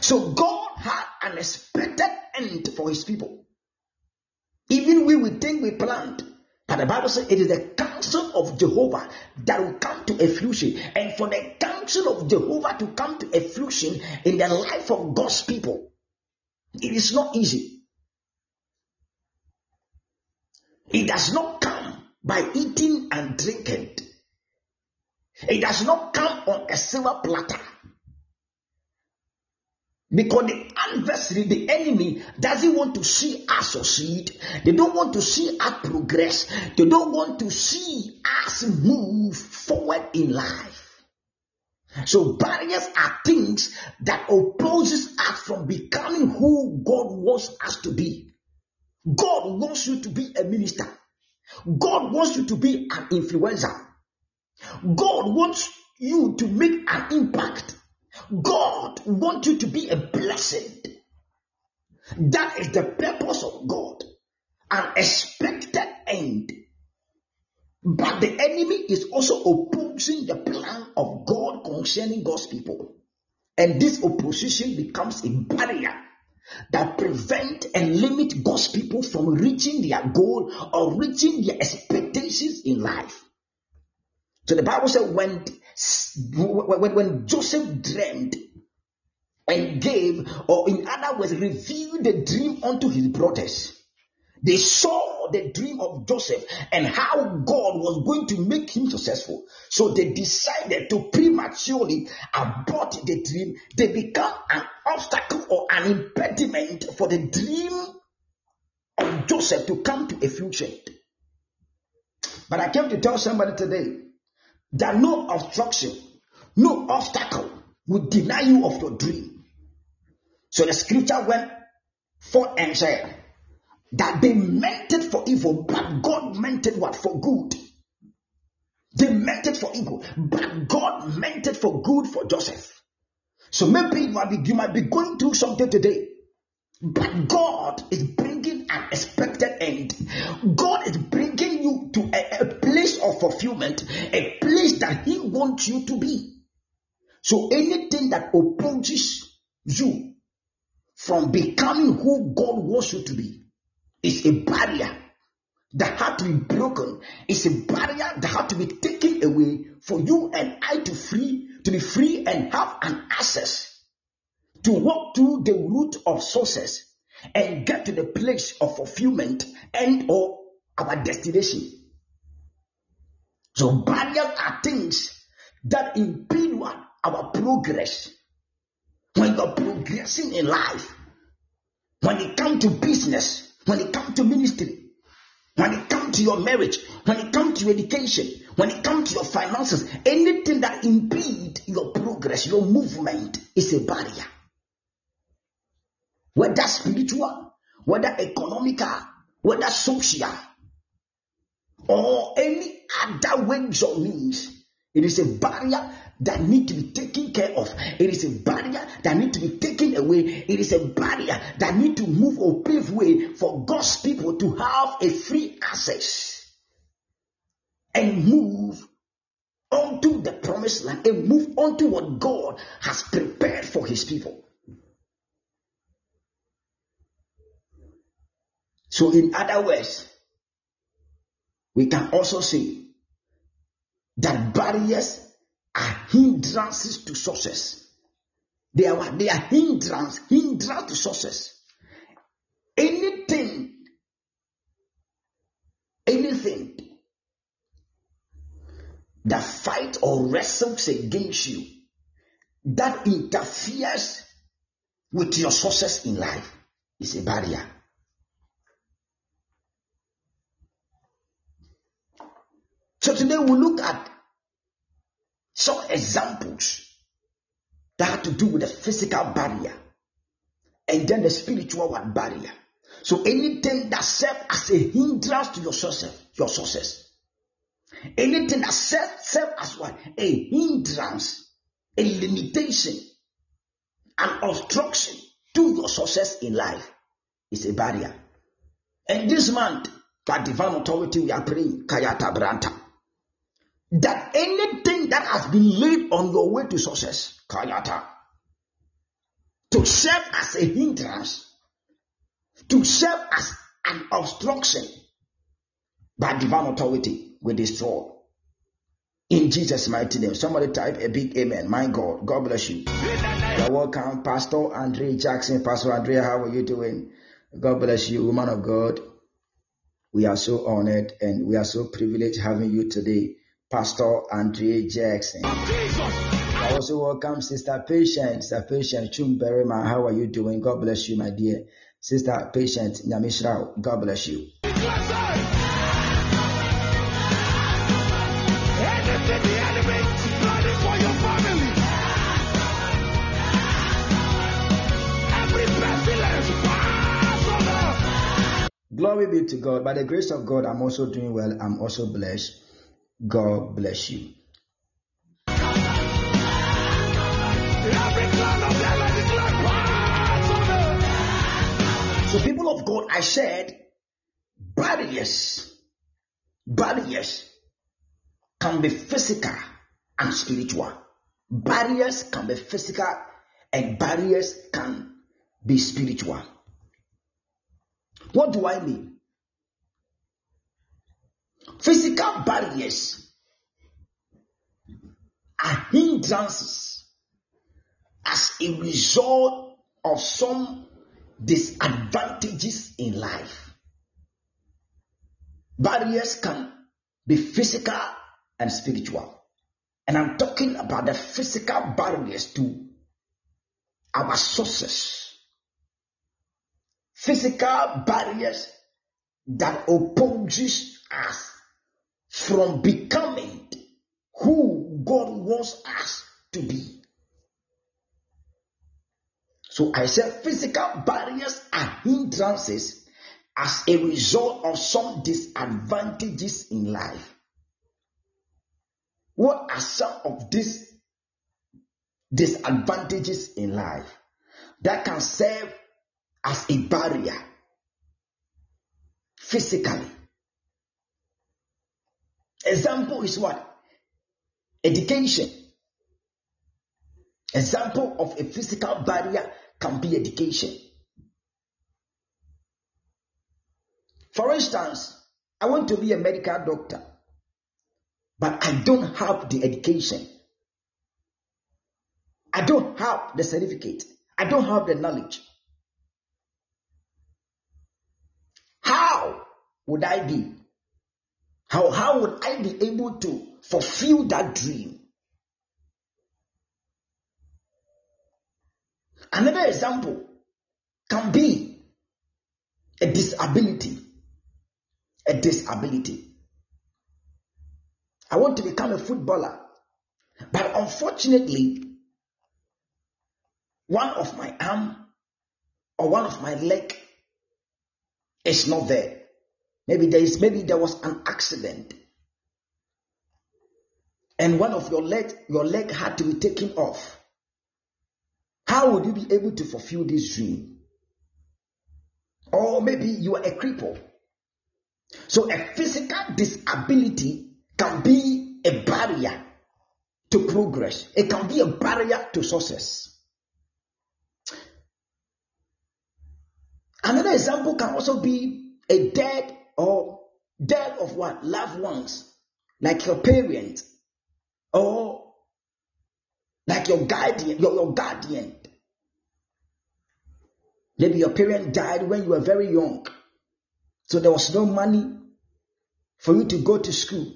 So God had an expected end for his people. Even we would think we planned, but the Bible says it is the counsel of Jehovah that will come to a fruition. And for the counsel of Jehovah to come to a fruition in the life of God's people, it is not easy. It does not come by eating and drinking. It does not come on a silver platter. Because the adversary, the enemy, doesn't want to see us succeed. They don't want to see us progress. They don't want to see us move forward in life. So barriers are things that opposes us from becoming who God wants us to be. God wants you to be a minister. God wants you to be an influencer. God wants you to make an impact. God wants you to be a blessing. That is the purpose of God. An expected end. But the enemy is also opposing the plan of God concerning God's people. And this opposition becomes a barrier that prevent and limit God's people from reaching their goal or reaching their expectations in life. So the Bible said when, when, when Joseph dreamed and gave, or in other words, revealed the dream unto his brothers, they saw the dream of Joseph and how God was going to make him successful. So they decided to prematurely abort the dream. They become an obstacle or an impediment for the dream of Joseph to come to a future. But I came to tell somebody today that no obstruction, no obstacle will deny you of your dream. So the scripture went forth and said, that they meant it for evil, but God meant it what? For good. They meant it for evil, but God meant it for good for Joseph. So maybe you might be, you might be going through something today, but God is bringing an expected end. God is fulfillment, a place that He wants you to be. So anything that opposes you from becoming who God wants you to be, is a barrier that had to be broken. It's a barrier that had to be taken away for you and I to free to be free and have an access to walk through the root of sources and get to the place of fulfillment and or our destination. So barriers are things that impede what our progress. When you're progressing in life, when it comes to business, when it comes to ministry, when it comes to your marriage, when it comes to education, when it comes to your finances, anything that impede your progress, your movement is a barrier. Whether spiritual, whether economical, whether social, or any other ways or means, it is a barrier that need to be taken care of. It is a barrier that need to be taken away. It is a barrier that need to move or pave way for God's people to have a free access and move onto the promised land and move onto what God has prepared for his people. So, in other words, we can also say that barriers are hindrances to success. They are They are hindrance, hindrance to success. Anything, anything that fight or wrestles against you, that interferes with your success in life is a barrier. So today we look at some examples that have to do with the physical barrier and then the spiritual one barrier. So anything that serves as a hindrance to your success, your success. Anything that serves serve as what? A hindrance, a limitation, an obstruction to your success in life is a barrier. And this month, by divine authority, we are praying, Kayata Branta that anything that has been laid on your way to success, kayata, to serve as a hindrance, to serve as an obstruction, by divine authority, we destroy. In Jesus' mighty name. Somebody type a big amen. My God. God bless you. You're welcome, Pastor Andre Jackson. Pastor Andre, how are you doing? God bless you, woman of God. We are so honored and we are so privileged having you today Pastor Andre Jackson. I also welcome Sister Patient, Sister Patient Chumberima. How are you doing? God bless you, my dear. Sister Patient Nyamishra, God bless you. Glory be to God. By the grace of God, I'm also doing well. I'm also blessed. God bless you. So, people of God, I said barriers, barriers can be physical and spiritual. Barriers can be physical and barriers can be spiritual. What do I mean? Physical barriers are hindrances as a result of some disadvantages in life. Barriers can be physical and spiritual. And I'm talking about the physical barriers to our sources. Physical barriers that opposes us from becoming who God wants us to be. So I said physical barriers are hindrances as a result of some disadvantages in life. What are some of these disadvantages in life that can serve as a barrier physically? Example is what? Education. Example of a physical barrier can be education. For instance, I want to be a medical doctor, but I don't have the education. I don't have the certificate. I don't have the knowledge. How would I be? How, how would I be able to fulfill that dream? Another example can be a disability a disability. I want to become a footballer, but unfortunately, one of my arm or one of my leg is not there. Maybe there is maybe there was an accident and one of your leg your leg had to be taken off. How would you be able to fulfill this dream? Or maybe you are a cripple so a physical disability can be a barrier to progress. It can be a barrier to success. Another example can also be a death or death of what? Loved ones, like your parent or like your guardian, your, your guardian. Maybe your parent died when you were very young. So there was no money for you to go to school.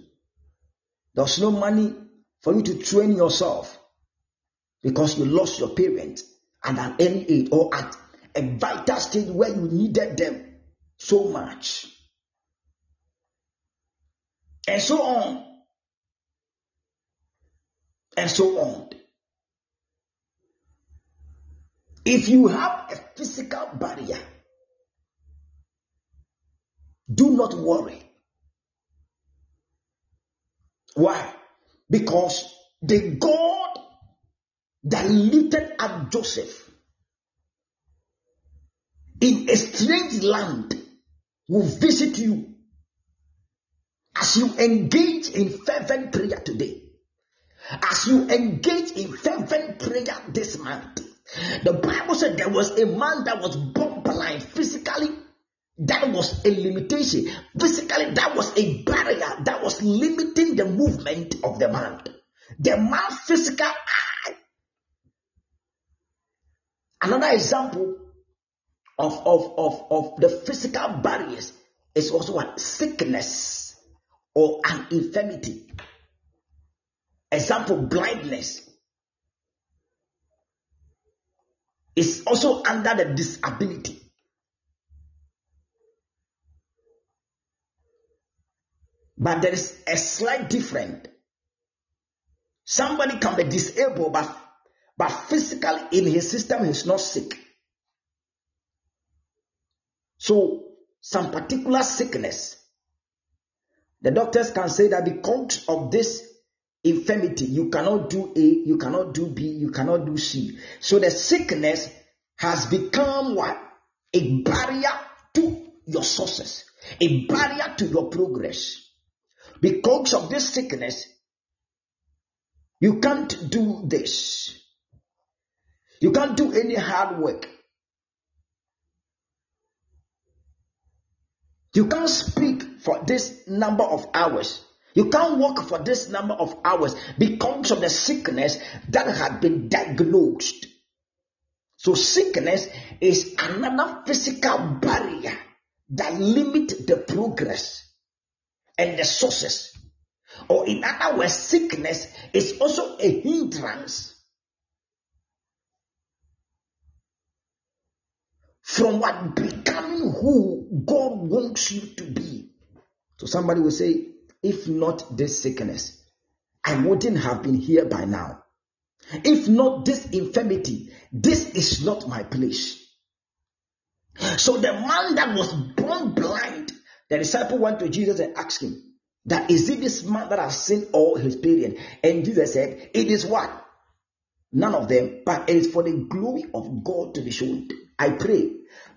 There was no money for you to train yourself because you lost your parents at an early age or at a vital stage where you needed them so much. And so on. And so on. If you have a physical barrier, do not worry. Why? Because the God that lifted up Joseph in a strange land will visit you as you engage in fervent prayer today. As you engage in fervent prayer this month, the Bible said there was a man that was born blind physically that was a limitation. Basically, that was a barrier that was limiting the movement of the man. The man's physical eye. Another example of, of, of, of the physical barriers is also what? Sickness or an infirmity. Example, blindness is also under the disability. But there is a slight difference. Somebody can be disabled, but, but physically in his system he's not sick. So, some particular sickness, the doctors can say that because of this infirmity, you cannot do A, you cannot do B, you cannot do C. So the sickness has become what? A barrier to your sources, a barrier to your progress. Because of this sickness, you can't do this. You can't do any hard work. You can't speak for this number of hours. You can't work for this number of hours because of the sickness that had been diagnosed. So sickness is another physical barrier that limit the progress and the sources. Or in other words, sickness is also a hindrance from what becoming who God wants you to be. So somebody will say, if not this sickness, I wouldn't have been here by now. If not this infirmity, this is not my place. So the man that was born blind, the disciple went to Jesus and asked him, that is it this man that has seen all his parents? And Jesus said, It is what? None of them, but it is for the glory of God to be shown. I pray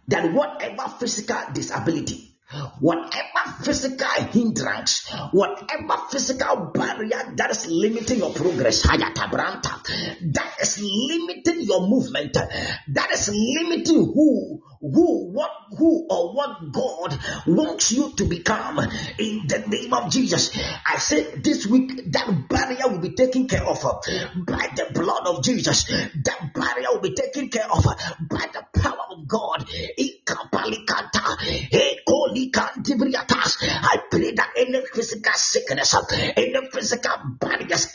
that whatever physical disability, whatever physical hindrance, whatever physical barrier that is limiting your progress, that is limiting your movement, that is limiting who, who, what, who or what God wants you to become in the name of Jesus. I said this week that barrier will be taken care of by the blood of Jesus. That barrier will be taken care of by the power of God. I pray that any physical sickness, any physical barriers,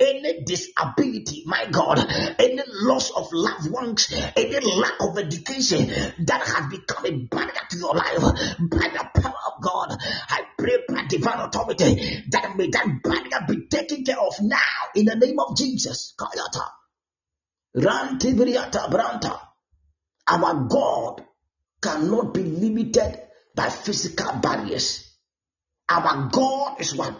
any disability, my God, any loss of loved ones, any lack of education that has become a barrier to your life by the power of God, I pray by divine authority that may that barrier be taken care of now in the name of Jesus. Kayata. Branta. Our God cannot be limited by physical barriers. Our God is one.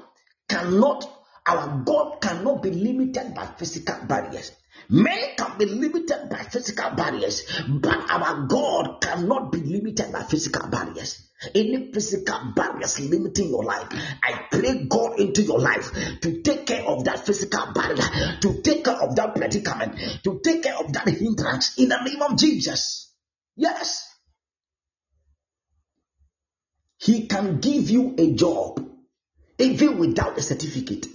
Cannot, our God cannot be limited by physical barriers. Men can be limited by physical barriers, but our God cannot be limited by physical barriers. Any physical barriers limiting your life, I pray God into your life to take care of that physical barrier, to take care of that predicament, to take care of that hindrance in the name of Jesus. Yes. He can give you a job even without a certificate.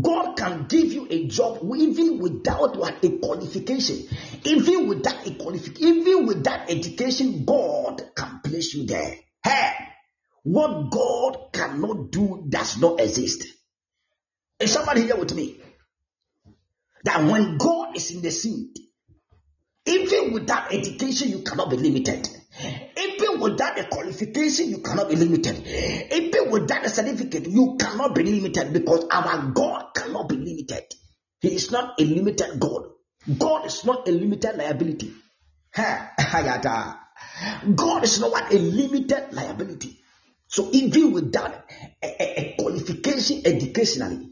God can give you a job even without what a qualification. Even without a qualification, even without education, God can place you there. Hey, what God cannot do does not exist. Is somebody here with me? That when God is in the scene, even without education, you cannot be limited. Even without a qualification, you cannot be limited. Even without a certificate, you cannot be limited because our God cannot be limited. He is not a limited God. God is not a limited liability. God is not a limited liability. So even without a, a, a qualification educationally,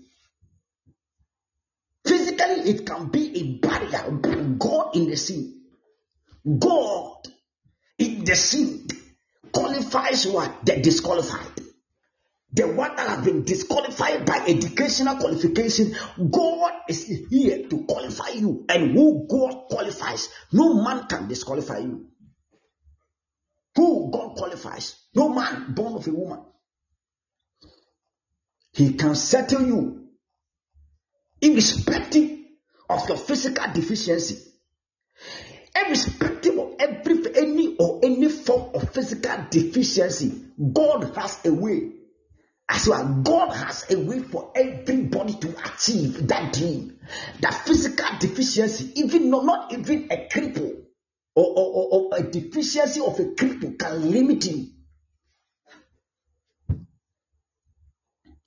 physically it can be a barrier, God in the scene, God the scene qualifies what? The disqualified. The one that has been disqualified by educational qualification, God is here to qualify you. And who God qualifies, no man can disqualify you. Who God qualifies, no man born of a woman. He can settle you irrespective of your physical deficiency, irrespective of every or any form of physical deficiency. God has a way as well, God has a way for everybody to achieve that dream. That physical deficiency, even not, not even a cripple or, or, or, or a deficiency of a cripple can limit him.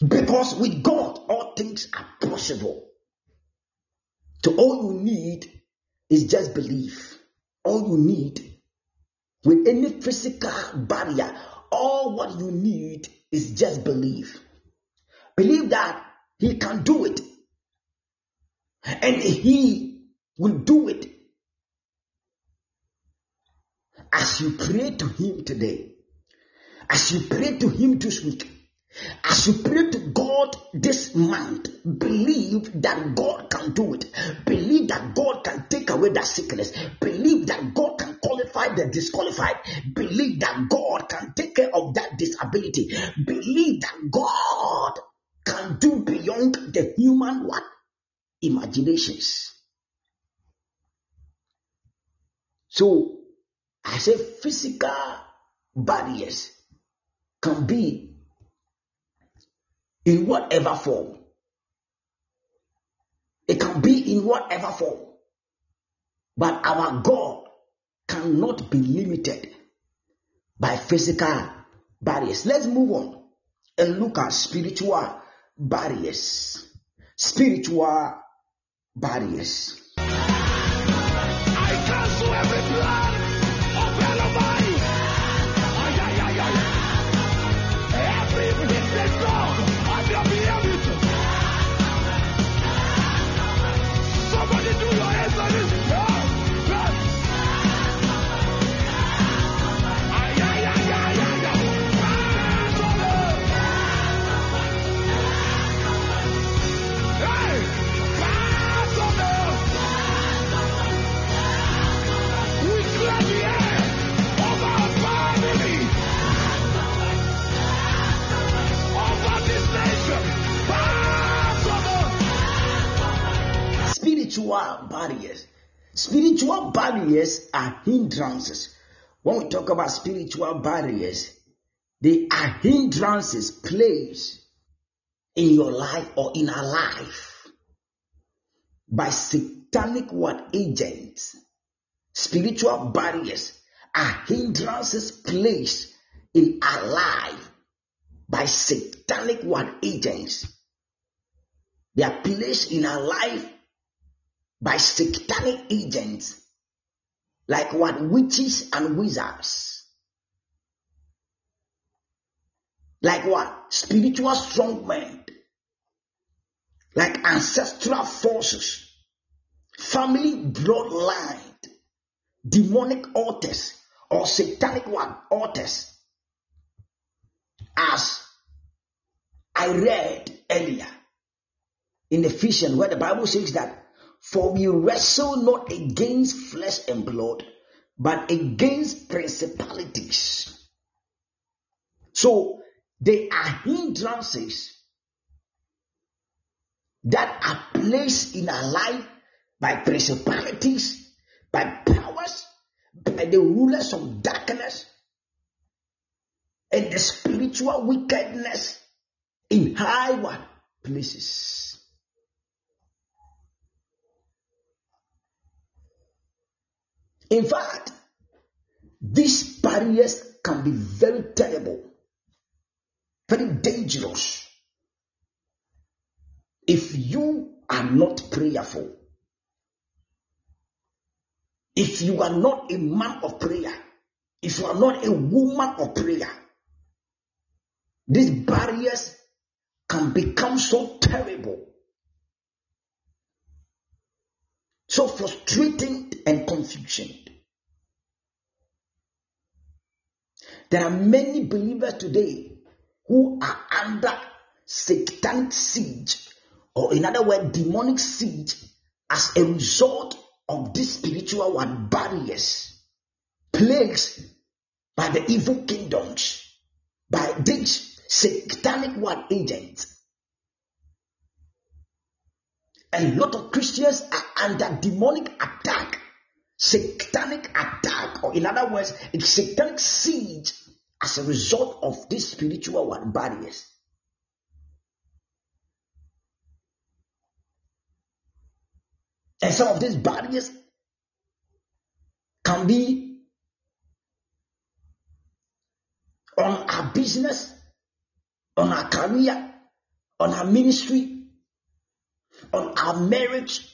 Because with God, all things are possible. So all you need is just belief. All you need with any physical barrier, all what you need is just believe. Believe that He can do it. And He will do it. As you pray to Him today, as you pray to Him this week, As you pray to God this month, believe that God can do it. Believe that God can take away that sickness. Believe that God the disqualified. Believe that God can take care of that disability. Believe that God can do beyond the human what? Imaginations. So I say physical barriers can be in whatever form. It can be in whatever form. But our God cannot be limited by physical barriers. Let's move on and look at spiritual barriers. Spiritual barriers. Spiritual barriers. Spiritual barriers are hindrances. When we talk about spiritual barriers, they are hindrances placed in your life or in our life by satanic what agents. Spiritual barriers are hindrances placed in our life by satanic what agents. They are placed in our life by satanic agents like what witches and wizards like what spiritual strongmen like ancestral forces family bloodline demonic altars or satanic one altars. As i read earlier in Ephesians, where the Bible says that, For we wrestle not against flesh and blood, but against principalities. So they are hindrances that are placed in our life by principalities, by powers, by the rulers of darkness, and the spiritual wickedness in high places. In fact, these barriers can be very terrible, very dangerous if you are not prayerful. If you are not a man of prayer, if you are not a woman of prayer, these barriers can become so terrible, so frustrating and confusing. There are many believers today who are under satanic siege, or in other words, demonic siege, as a result of these spiritual one barriers plagues by the evil kingdoms, by these satanic one agents. A lot of Christians are under demonic attack, satanic attack, or in other words, a satanic siege as a result of these spiritual barriers. And some of these barriers can be on our business, on our career, on our ministry, on our marriage,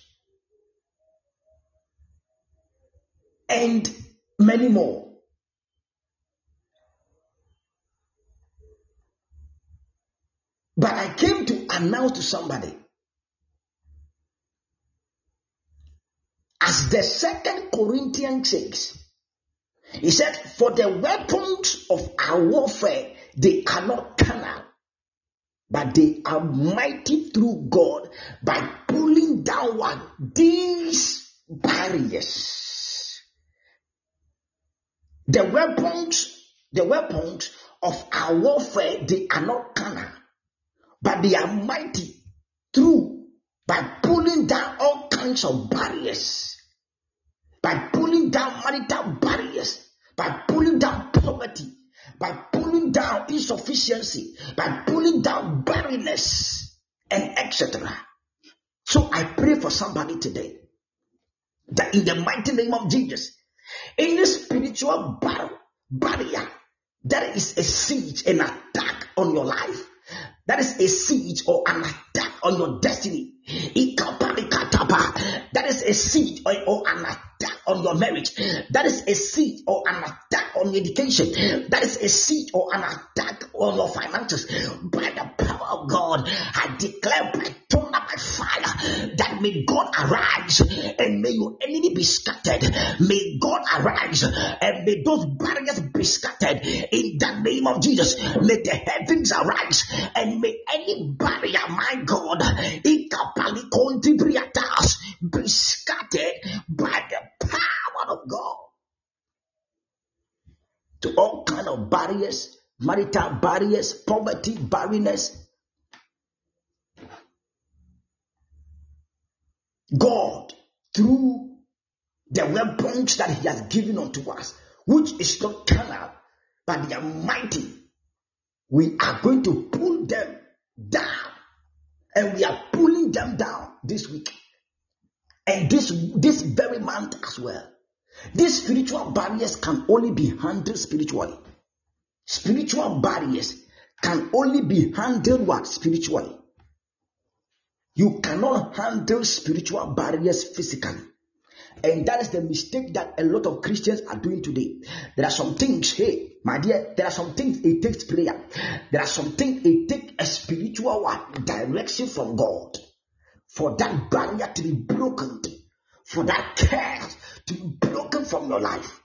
and many more. But I came to announce to somebody as the second Corinthians says, he said, For the weapons of our warfare, they are not carnal, but they are mighty through God by pulling down what these barriers. The weapons, the weapons of our warfare, they are not carnal, but they are mighty through by pulling down all kinds of barriers, by pulling down marital barriers, by pulling down poverty, by pulling down insufficiency, by pulling down barrenness, and etc. So I pray for somebody today that in the mighty name of Jesus, any spiritual battle, barrier that is a siege, an attack on your life, that is a siege or an attack on your destiny. That is a siege or, or an attack on your marriage. That is a siege or an attack on your education. That is a siege or an attack on your finances. By the power of God, I declare by thunder, by fire, that may God arise and may your enemy be scattered. May God arise and may those barriers be scattered in the name of Jesus. May the heavens arise and may any barrier, my God, be scattered by the power of God to all kind of barriers, marital barriers, poverty, barrenness. God, through the weapons that He has given unto us, which is not carnal, but they are mighty, we are going to pull them down. And we are pulling them down this week. And this, this very month as well. These spiritual barriers can only be handled spiritually. Spiritual barriers can only be handled what? Spiritually. You cannot handle spiritual barriers physically. And that is the mistake that a lot of Christians are doing today. There are some things, hey, my dear, there are some things it takes prayer. There are some things it takes a spiritual one, direction from God for that barrier to be broken, for that curse to be broken from your life,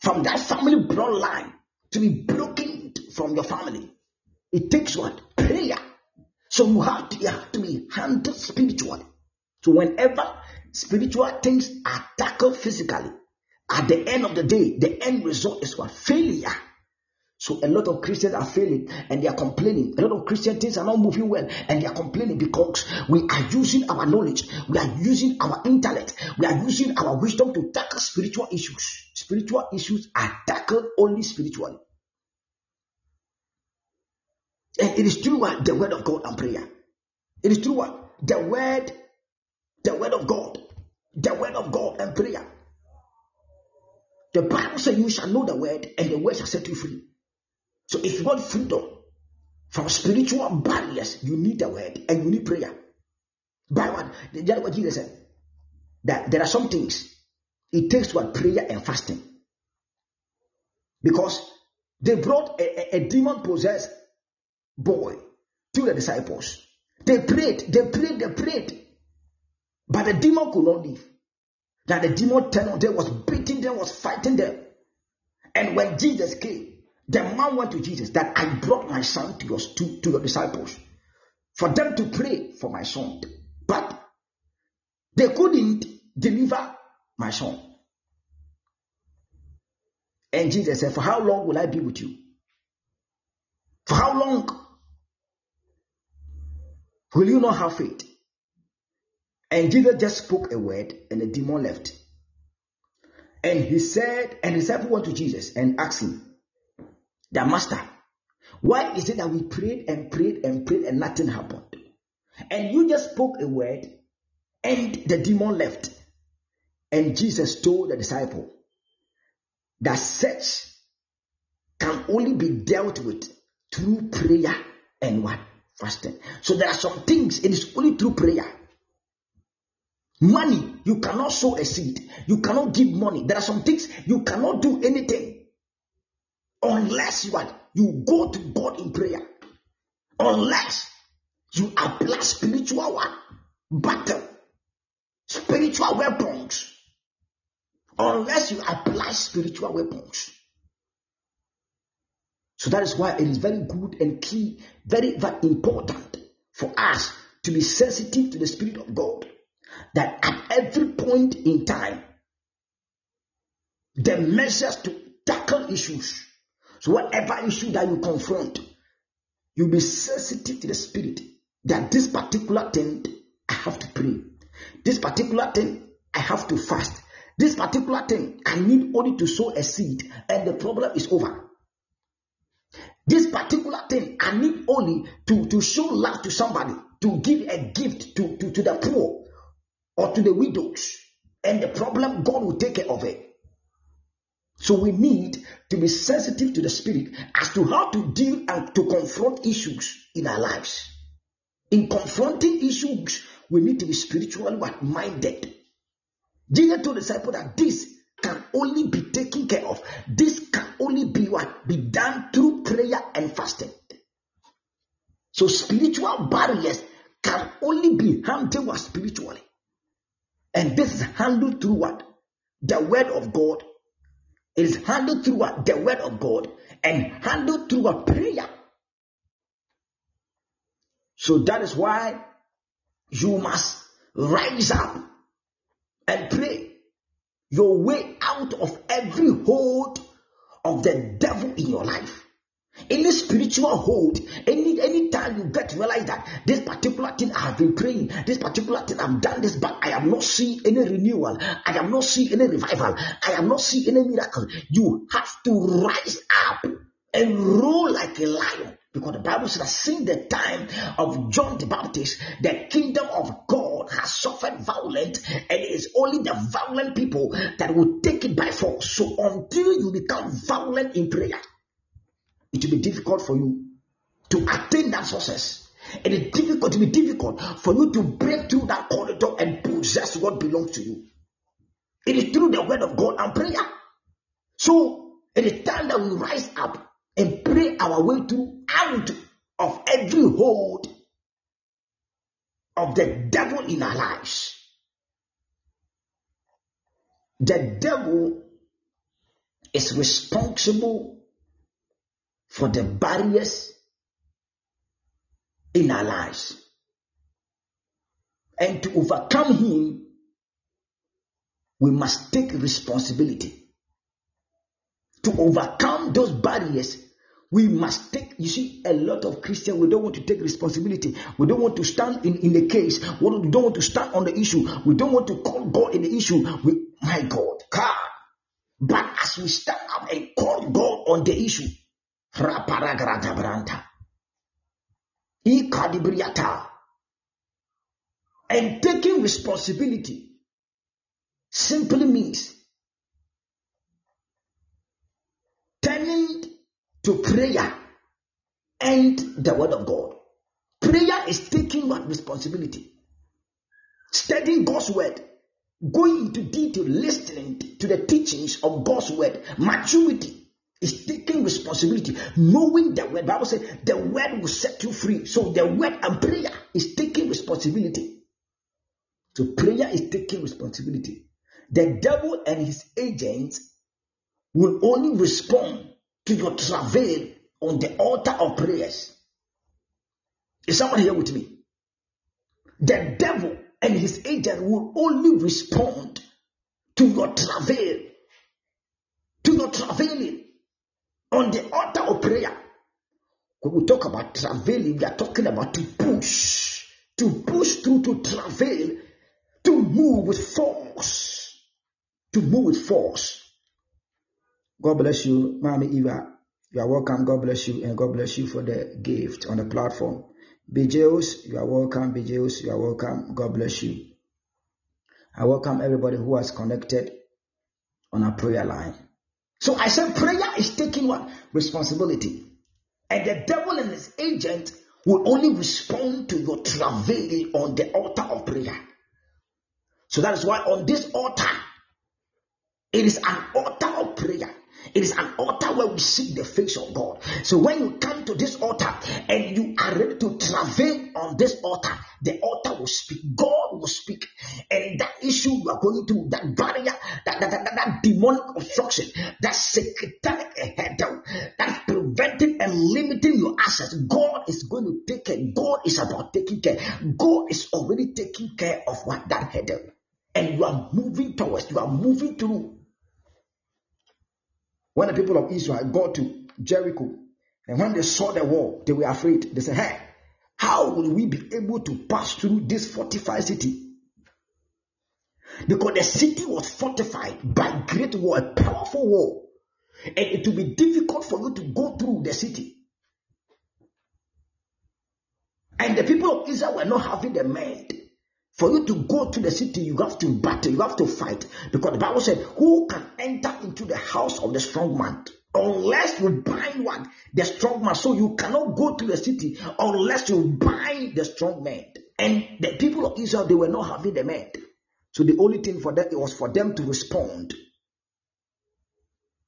from that family bloodline to be broken from your family. It takes what? Prayer. So you have to, you have to be handled spiritually. So whenever spiritual things are tackled physically, at the end of the day, the end result is what? Failure. So a lot of Christians are failing and they are complaining. A lot of Christian things are not moving well and they are complaining because we are using our knowledge, we are using our intellect, we are using our wisdom to tackle spiritual issues. Spiritual issues are tackled only spiritually. And it is through what the word of God and prayer. It is through what the word, the word of God, the word of God and prayer. The Bible says you shall know the word and the word shall set you free. So if you want freedom from spiritual barriers, you need the word and you need prayer. By what? That's what Jesus said. That there are some things it takes what prayer and fasting. Because they brought a, a, a demon possessed boy to the disciples. They prayed, they prayed, they prayed. But the demon could not leave. That the demon turned on was beating them, was fighting them. And when Jesus came, the man went to Jesus that I brought my son to your, to, to your disciples for them to pray for my son. But they couldn't deliver my son. And Jesus said, For how long will I be with you? For how long will you not have faith? And Jesus just spoke a word, and the demon left. And he said, and the disciple went to Jesus and asked him, the master. Why is it that we prayed and prayed and prayed and nothing happened? And you just spoke a word and the demon left. And Jesus told the disciple that such can only be dealt with through prayer and what? Fasting. So there are some things, it is only through prayer. Money, you cannot sow a seed. You cannot give money. There are some things you cannot do anything Unless you are, you go to God in prayer. Unless you apply spiritual one, battle, spiritual weapons. Unless you apply spiritual weapons. So that is why it is very good and key, very, very important for us to be sensitive to the Spirit of God. That at every point in time, the measures to tackle issues. So whatever issue that you confront, you be sensitive to the Spirit. That this particular thing, I have to pray. This particular thing, I have to fast. This particular thing, I need only to sow a seed, and the problem is over. This particular thing, I need only to, to show love to somebody, to give a gift to, to, to the poor or to the widows, and the problem, God will take care of it. So we need to be sensitive to the spirit as to how to deal and to confront issues in our lives. In confronting issues, we need to be spiritually minded. Jesus told the disciple that this can only be taken care of. This can only be what be done through prayer and fasting. So spiritual barriers can only be handled spiritually. And this is handled through what? The word of God it is handled through what? The word of God and handled through a prayer. So that is why you must rise up and pray your way out of every hold of the devil in your life. Any spiritual hold, any any time you get realize that this particular thing I have been praying, this particular thing I've done this, but I am not seeing any renewal, I am not seeing any revival, I am not seeing any miracle. You have to rise up and roll like a lion. Because the Bible says, since the time of John the Baptist, the kingdom of God has suffered violence, and it is only the violent people that will take it by force. So until you become violent in prayer, it will be difficult for you to attain that success. It is difficult to be difficult for you to break through that corridor and possess what belongs to you. It is through the word of God and prayer. So it is time that we rise up and pray our way through out of every hold of the devil in our lives. The devil is responsible for the barriers in our lives. And to overcome him, we must take responsibility. To overcome those barriers, we must take, you see, a lot of Christians, we don't want to take responsibility. We don't want to stand in, in the case. We don't want to stand on the issue. We don't want to call God in the issue. We, my God, God. But as we stand up and call God on the issue, Raparagratabranta. Ikadibriata. And taking responsibility simply means turning to prayer and the word of God. Prayer is taking what responsibility? Studying God's word, going into detail, listening to the teachings of God's word, maturity is taking responsibility, knowing the word. Bible says the word will set you free. So the word and prayer is taking responsibility. So prayer is taking responsibility. The devil and his agents will only respond to your travail on the altar of prayers. Is someone here with me? The devil and his agent will only respond to your travail, to your travailing on the altar of prayer. When we talk about travailing, we are talking about to push, to push through, to travail, to move with force, to move with force. God bless you, Mami Eva. You are welcome. God bless you, and God bless you for the gift on the platform. BJOs, you are welcome. BJOs, you are welcome. God bless you. I welcome everybody who has connected on our prayer line. So I said prayer is taking what? Responsibility. And the devil and his agent will only respond to your travail on the altar of prayer. So that is why on this altar, it is an altar of prayer. It is an altar where we see the face of God. So when you come to this altar and you are ready to travail on this altar, the altar will speak. God will speak. And that issue you are going through, that barrier, that, that, that, that, that demonic obstruction, that satanic down, that preventing and limiting your access. God is going to take care. God is about taking care. God is already taking care of what that hurdle. And you are moving towards, you are moving through. When the people of Israel got to Jericho, and when they saw the wall, they were afraid. They said, Hey, how will we be able to pass through this fortified city? Because the city was fortified by great wall, a powerful wall. And it will be difficult for you to go through the city. And the people of Israel were not having the mind. For you to go to the city, you have to battle, you have to fight. Because the Bible said, Who can enter into the house of the strong man? Unless you bind one, the strong man. So you cannot go to the city unless you bind the strong man. And the people of Israel, they were not having the man. So the only thing for them it was for them to respond.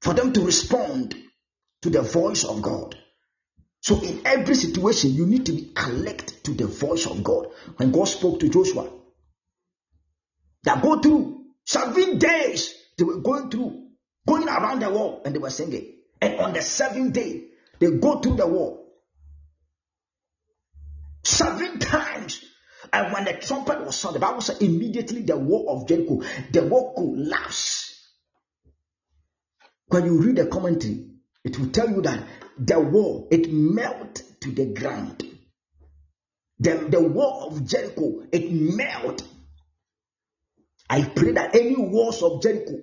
For them to respond to the voice of God. So in every situation, you need to be alert to the voice of God. When God spoke to Joshua, that go through seven days, they were going through, going around the wall, and they were singing. And on the seventh day, they go through the wall. Seven times. And when the trumpet was sounded, the Bible said immediately the wall of Jericho, the wall collapsed. When you read the commentary, it will tell you that the wall it melt to the ground. The, the wall of Jericho it melt. I pray that any walls of Jericho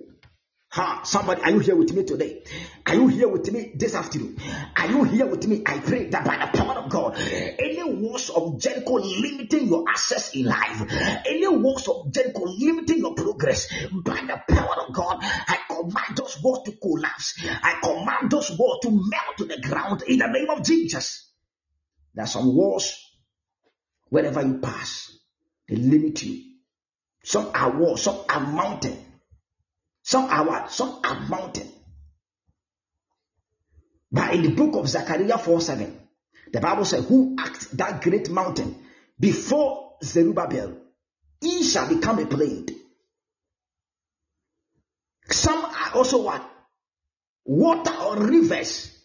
Ha, somebody, are you here with me today? Are you here with me this afternoon? Are you here with me? I pray that by the power of God, any walls of Jericho limiting your access in life, any walls of Jericho limiting your progress, by the power of God, I command those walls to collapse. I command those walls to melt to the ground in the name of Jesus. There are some walls, wherever you pass, they limit you. Some are walls, some are mountain. Some are what? Some are mountain. But in the book of Zechariah 4 7, the Bible says, Who act that great mountain before Zerubbabel, he shall become a plain. Some are also what? Water or rivers.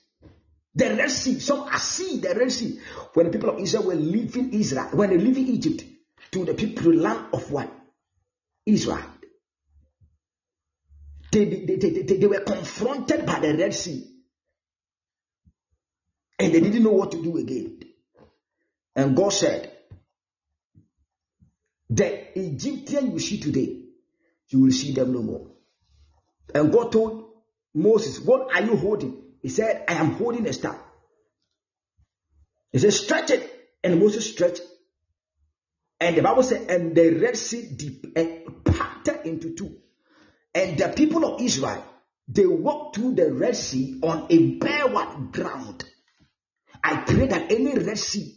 The Red Sea. Some are sea, the Red Sea. When the people of Israel were leaving Israel, when they leaving Egypt, to the people land of what? Israel. They, they, they, they, they were confronted by the Red Sea. And they didn't know what to do again. And God said, The Egyptian you see today, you will see them no more. And God told Moses, What are you holding? He said, I am holding a staff. He said, Stretch it. And Moses stretched. And the Bible said, And the Red Sea parted into two. And the people of Israel, they walked through the Red Sea on a bare ground. I pray that any Red Sea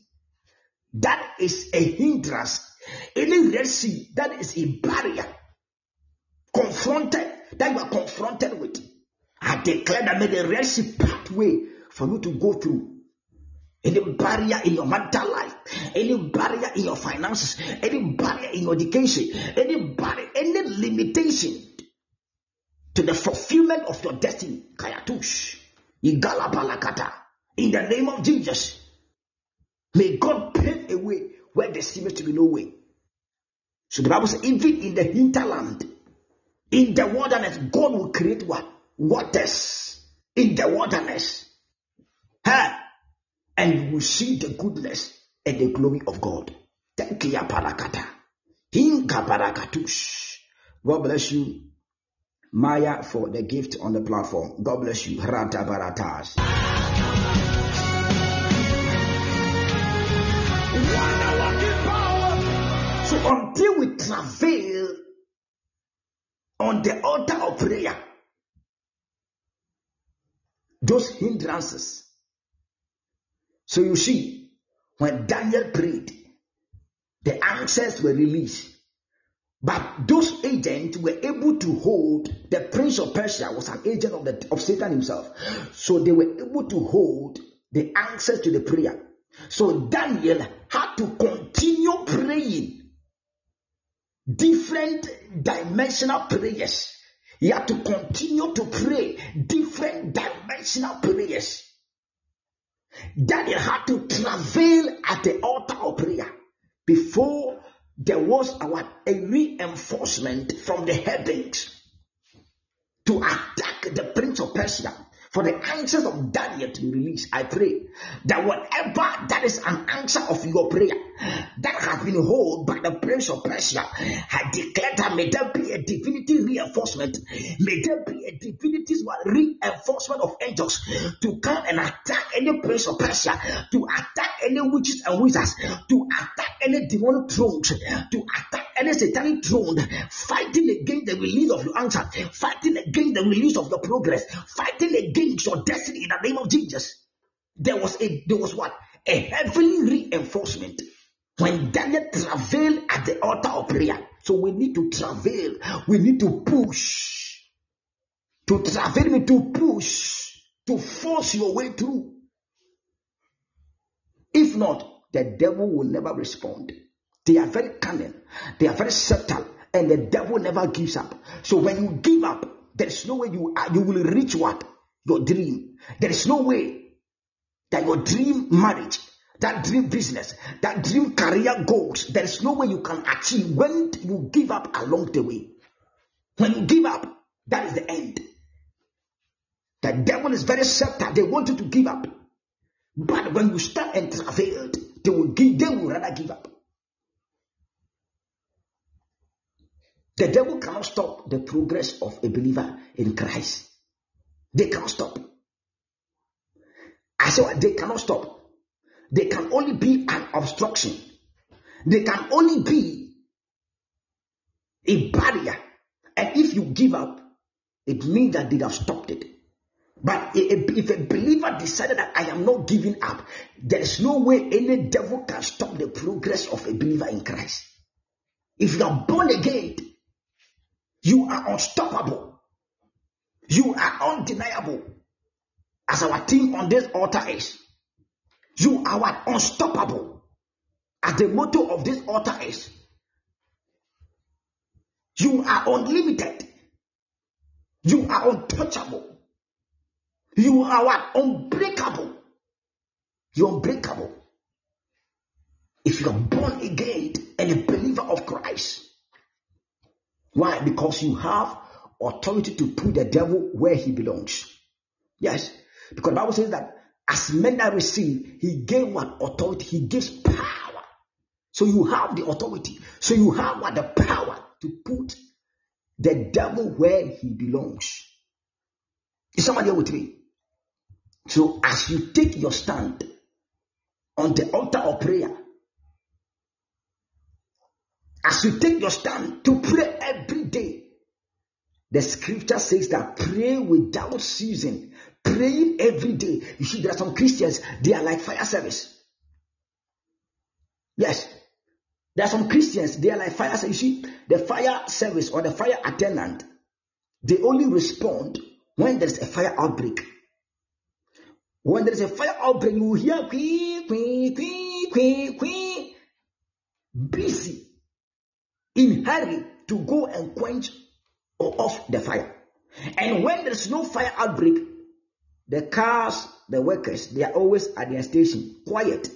that is a hindrance, any Red Sea that is a barrier, confronted, that you are confronted with, I declare that may the Red Sea pathway for you to go through. Any barrier in your mental life, any barrier in your finances, any barrier in your education, any barrier, any limitation to the fulfillment of your destiny. Kayatush. Igalabalakata. In the name of Jesus. May God pave a way where there seems to be no way. So the Bible says, even in the hinterland, in the wilderness, God will create what? Waters. In the wilderness. Huh? And you will see the goodness the glory of God. Thank you, Parakata. Hinka Parakatush. God bless you. Maya for the gift on the platform. God bless you. Rata baratas. So until we travail on the altar of prayer, those hindrances. So you see, when Daniel prayed, the answers were released. But those agents were able to hold the prince of Persia was an agent of the of Satan himself. So they were able to hold the answers to the prayer. So Daniel had to continue praying different dimensional prayers. He had to continue to pray different dimensional prayers. Daniel had to travail at the altar of prayer before there was a, reinforcement from the heavens to attack the prince of Persia for the answers of Daniel to be released. I pray that whatever that is an answer of your prayer that has been held by the prince of Persia, I declare that may there be a divinity reinforcement, may there be a divinity reinforcement of angels to come and attack any prince of Persia, to attack any witches and wizards, to attack any demonic thrones, to attack any satanic throne, fighting against the release of your answer, fighting against the release of your progress, fighting against your destiny in the name of Jesus. There was a there was what? A heavenly reinforcement when Daniel travailed at the altar of prayer. So we need to travail, we need to push. To travail me to push, to force your way through. If not, the devil will never respond. They are very cunning, they are very subtle, and the devil never gives up. So when you give up, there is no way you are, you will reach what your dream. There is no way that your dream marriage, that dream business, that dream career goals, there is no way you can achieve when you give up along the way. When you give up, that is the end. The devil is very subtle. They want you to give up. But when you start and travailed, they will give, they will rather give up. The devil cannot stop the progress of a believer in Christ. They cannot stop. I said they cannot stop. They can only be an obstruction. They can only be a barrier. And if you give up, it means that they have stopped it. But if a believer decided that I am not giving up, there is no way any devil can stop the progress of a believer in Christ. If you are born again, you are unstoppable. You are undeniable. As our team on this altar is. You are what? Unstoppable. As the motto of this altar is. You are unlimited. You are untouchable. You are what? Unbreakable. You're unbreakable. If you are born again and a believer of Christ, why? Because you have authority to put the devil where he belongs. Yes. Because the Bible says that as men that receive, he gave what authority? He gives power. So you have the authority. So you have what the power to put the devil where he belongs. Is somebody here with me? So as you take your stand on the altar of prayer, as you take your stand to pray every day, the scripture says that pray without ceasing, praying every day. You see, there are some Christians, they are like fire service. Yes, there are some Christians, they are like fire service. You see, the fire service or the fire attendant, they only respond when there's a fire outbreak. When there's a fire outbreak, you hear queen, queen, queen, queen, queen, busy in hurry to go and quench or off the fire. And when there's no fire outbreak, the cars, the workers, they are always at their station, quiet,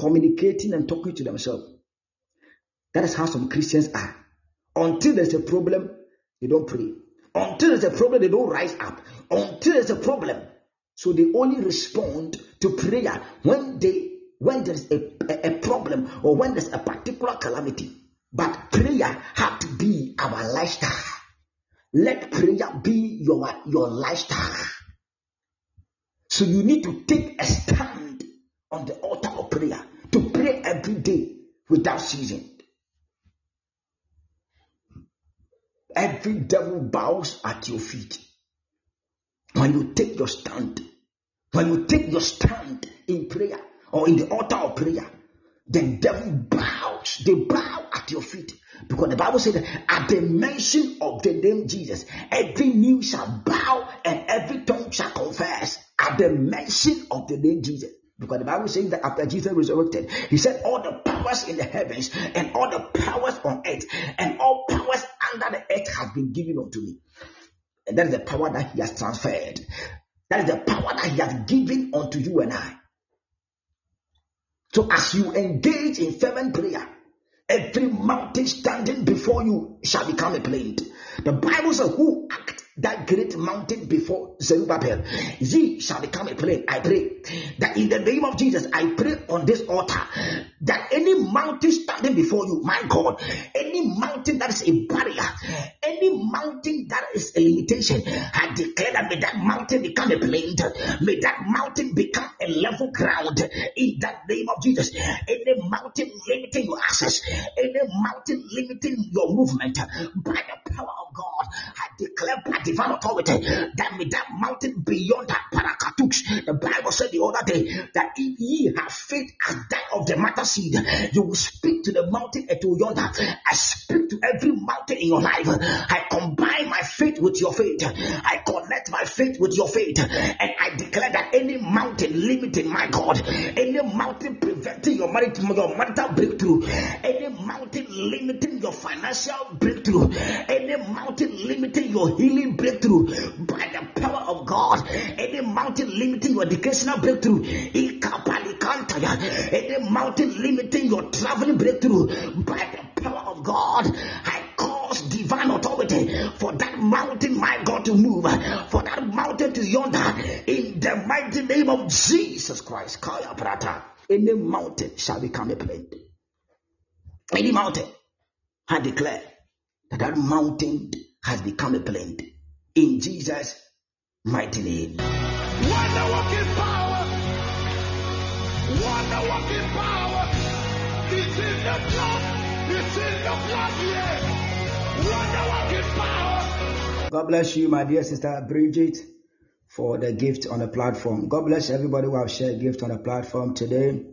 communicating and talking to themselves. That is how some Christians are. Until there's a problem, they don't pray. Until there's a problem, they don't rise up. Until there's a problem, so they only respond to prayer when they when there's a, a, a problem or when there's a particular calamity. But prayer had to be our lifestyle. Let prayer be your, your lifestyle. So you need to take a stand on the altar of prayer to pray every day without ceasing. Every devil bows at your feet. When you take your stand, when you take your stand in prayer or in the altar of prayer, the devil bows. They bow your feet. Because the Bible said that at the mention of the name Jesus, every knee shall bow and every tongue shall confess at the mention of the name Jesus. Because the Bible says that after Jesus resurrected, he said, All the powers in the heavens and all the powers on earth and all powers under the earth have been given unto me. And that is the power that he has transferred. That is the power that He has given unto you and I. So as you engage in fervent prayer, every mountain standing before you shall become a plain. The Bible says, Who act that great mountain before Zerubbabel, ye shall become a plain. I pray that in the name of Jesus, I pray on this altar that any mountain standing before you, my God, any mountain that is a barrier, any mountain that is a limitation, I declare that may that mountain become a plain, may that mountain become a level ground in the name of Jesus. Any mountain limiting your access, any mountain limiting your movement by the power of God, I declare by divine authority that may that mountain beyond that parakatuks. The Bible said the other day that if ye have faith as that of the matter seed, you will speak to the mountain and to yonder. I speak to every mountain in your life. I combine my faith with your faith. I connect my faith with your faith. And I declare that any mountain limiting my God, any mountain preventing your marriage, your marital breakthrough, any mountain limiting your financial breakthrough, any mountain limiting your healing breakthrough by the power of God, any mountain limiting your educational breakthrough, any mountain limiting your traveling breakthrough by the power of God, I cause divine authority for that mountain, my God, to move, for that mountain to yonder in the mighty name of Jesus Christ. Kaya Prata. Any mountain shall become a plain. Any mountain, I declare that that mountain has become a plain. In Jesus' mighty name. Wonder working power. Wonder working power. It's in the blood. It's in the blood, yeah. Wonder working power. God bless you, my dear sister Bridget, for the gift on the platform. God bless everybody who have shared gift on the platform today.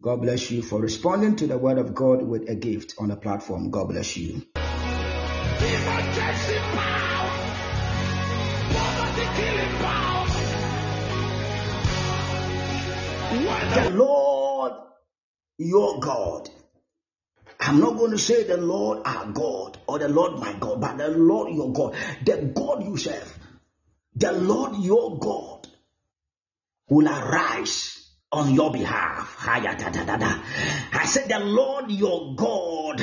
God bless you for responding to the word of God with a gift on the platform. God bless you. The Lord your God. I'm not going to say the Lord our God or the Lord my God, but the Lord your God, the God you serve, the Lord your God will arise on your behalf. I said, The Lord your God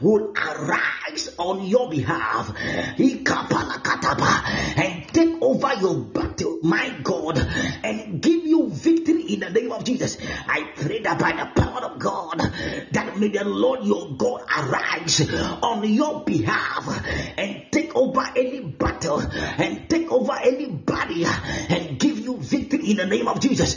will arise on your behalf and take over your battle, my God, and give you victory in the name of Jesus. I pray that by the power of God, that may the Lord your God arise on your behalf and take over any battle and take over any barrier and give you victory in the name of Jesus.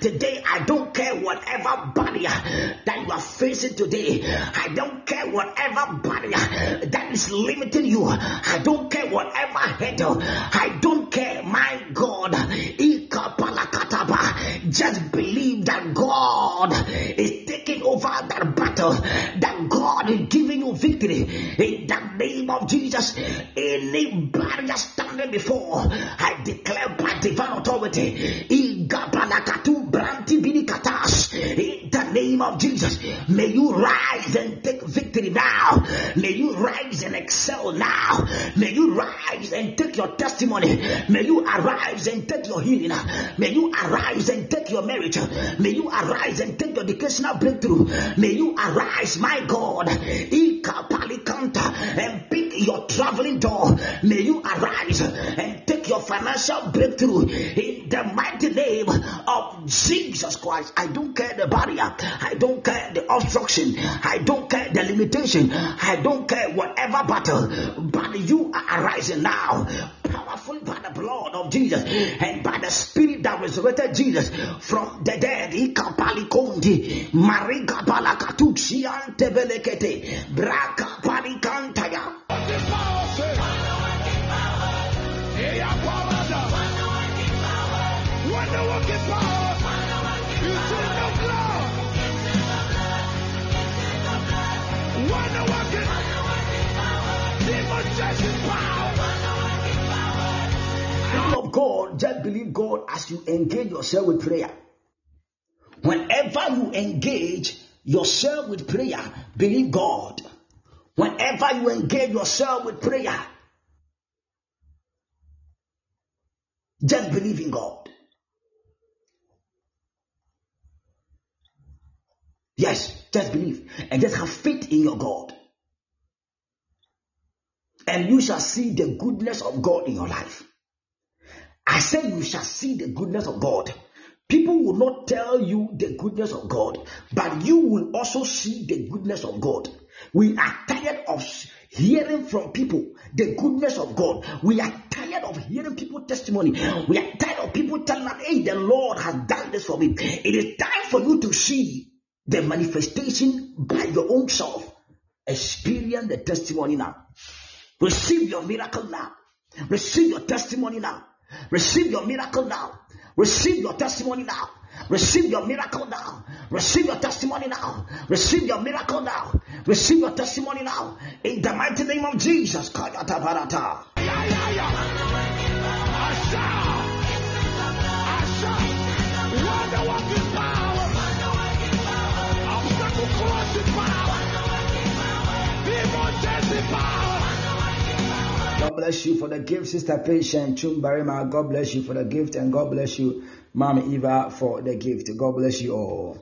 Today, I don't care whatever barrier that you are facing today. I don't care whatever barrier that is limiting you. I don't care whatever hurdle. I don't care, my God. Just believe that God is taking over that battle. That God is giving you victory in the name of Jesus. Any barrier standing before, I declare by divine authority. In the name of Jesus, may you rise and take victory now. May you rise and excel now. May you rise and take your testimony. May you arise and take your healing. May you arise and take your marriage. May you arise and take your educational breakthrough. May you arise, my God, and pick your traveling door. May you arise and take your financial breakthrough in the mighty name of Jesus Christ. I don't care the barrier. I don't care the obstruction. I don't care the limitation. I don't care whatever battle. But you are arising now. Powerful by the blood of Jesus and by the spirit that resurrected Jesus from the dead. Ikapalikondi, Mariga Balakatuksi Antebelekete, Braka Palikantaya. power. Of God, just believe God as you engage yourself with prayer. Whenever you engage yourself with prayer, believe God. Whenever you engage yourself with prayer, Just believe in God. Yes, just believe and just have faith in your God. And you shall see the goodness of God in your life. I said you shall see the goodness of God. People will not tell you the goodness of God, but you will also see the goodness of God. We are tired of hearing from people the goodness of God. We are tired of hearing people testimony. We are tired of people telling us, hey, the Lord has done this for me. It is time for you to see the manifestation by your own self. Experience the testimony now. Receive your miracle now. Receive your testimony now. Receive your miracle now. Receive your testimony now. Receive your miracle now. Receive your testimony now. Receive your miracle now. Receive your testimony now. In the mighty name of Jesus. Yeah. God bless you for the gift, Sister Patient Chumbarima. God bless you for the gift, and God bless you, Mom Eva, for the gift. God bless you all.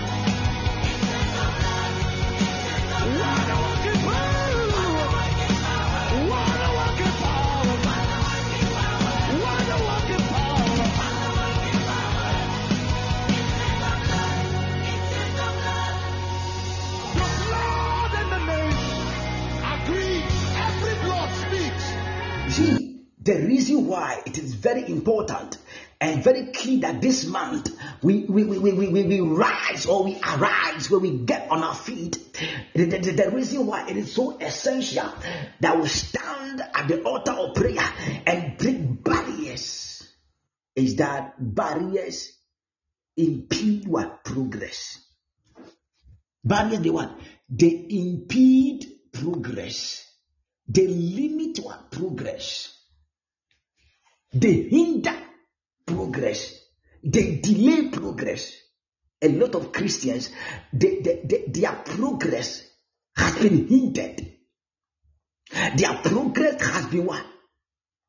The reason why it is very important and very key that this month we, we, we, we, we, we rise or we arise when we get on our feet. The, the, the, reason why it is so essential that we stand at the altar of prayer and break barriers is that barriers impede what progress. Barriers they what? They impede progress. They limit what progress. They hinder progress. They delay progress. A lot of Christians, they, they, they, their progress has been hindered. Their progress has been what?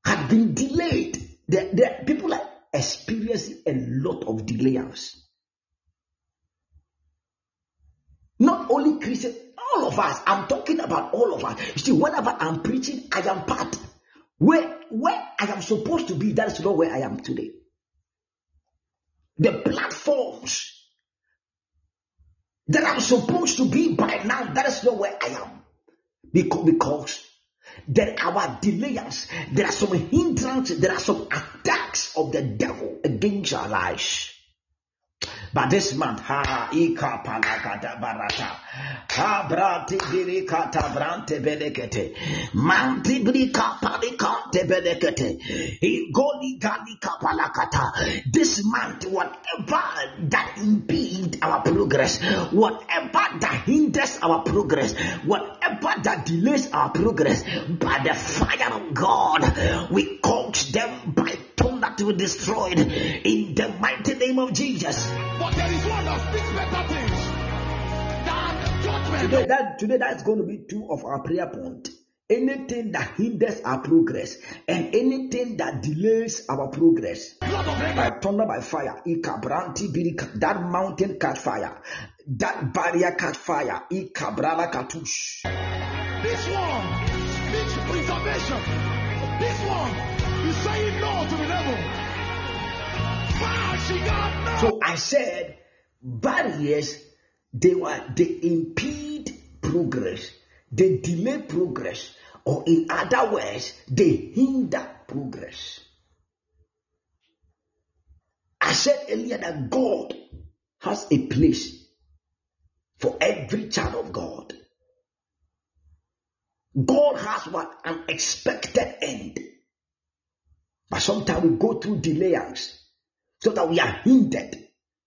Has been delayed. The, the, people are experiencing a lot of delays. Not only Christians, all of us. I'm talking about all of us. You see, whenever I'm preaching, I am part. Where where I am supposed to be, that is not where I am today. The platforms that I'm supposed to be by now, that is not where I am. Because, because there are delays, there are some hindrances, there are some attacks of the devil against our lives. But this month, ha ika barata. Ha brati biri kata brante belekete. Manti brika palikante belekete. Igoli gali kapalakata. This month, whatever that impede our progress, whatever that hinders our progress, whatever that delays our progress, by the fire of God, we coach them by tongue that will be destroyed in the mighty name of Jesus. But there is one that speaks better things than judgment. Today, that, today that's going to be two of our prayer points. Anything that hinders our progress and anything that delays our progress by thunder by fire, that mountain catch fire, that barrier catch fire, katush. This one speaks preservation. This one is saying no to the devil. So I said barriers they were they impede progress, they delay progress, or in other words, they hinder progress. I said earlier that God has a place for every child of God. God has what an expected end. But sometimes we go through delays so that we are hindered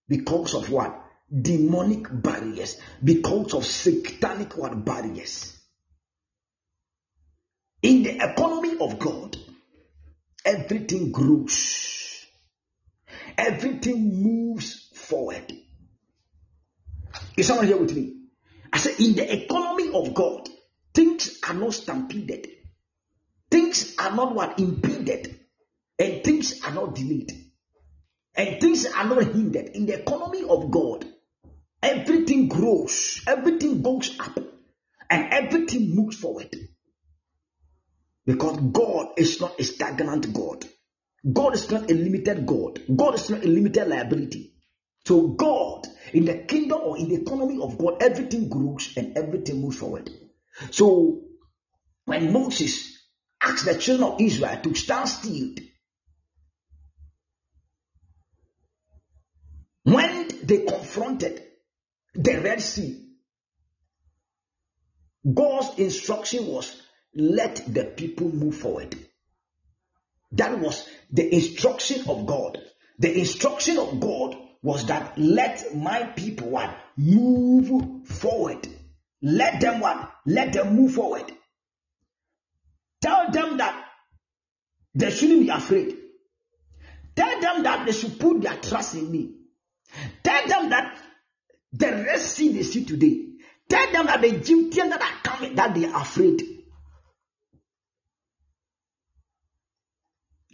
because of what? Demonic barriers, because of satanic what barriers. In the economy of God, everything grows, everything moves forward. Is someone here with me? I said, in the economy of God, things are not stampeded, things are not what impeded and things are not delayed and things are not hindered in the economy of God. Everything grows, everything goes up, and everything moves forward. Because God is not a stagnant God. God is not a limited God. God is not a limited liability. So, God, in the kingdom or in the economy of God, everything grows and everything moves forward. So, when Moses asked the children of Israel to stand still, when they confronted the Red Sea, God's instruction was let the people move forward. That was the instruction of God. The instruction of God was that let my people what move forward. Let them what? Let them move forward. Tell them that they shouldn't be afraid. Tell them that they should put their trust in me. Tell them that the rest see they see today. Tell them that the Egyptians that are coming, that they are afraid.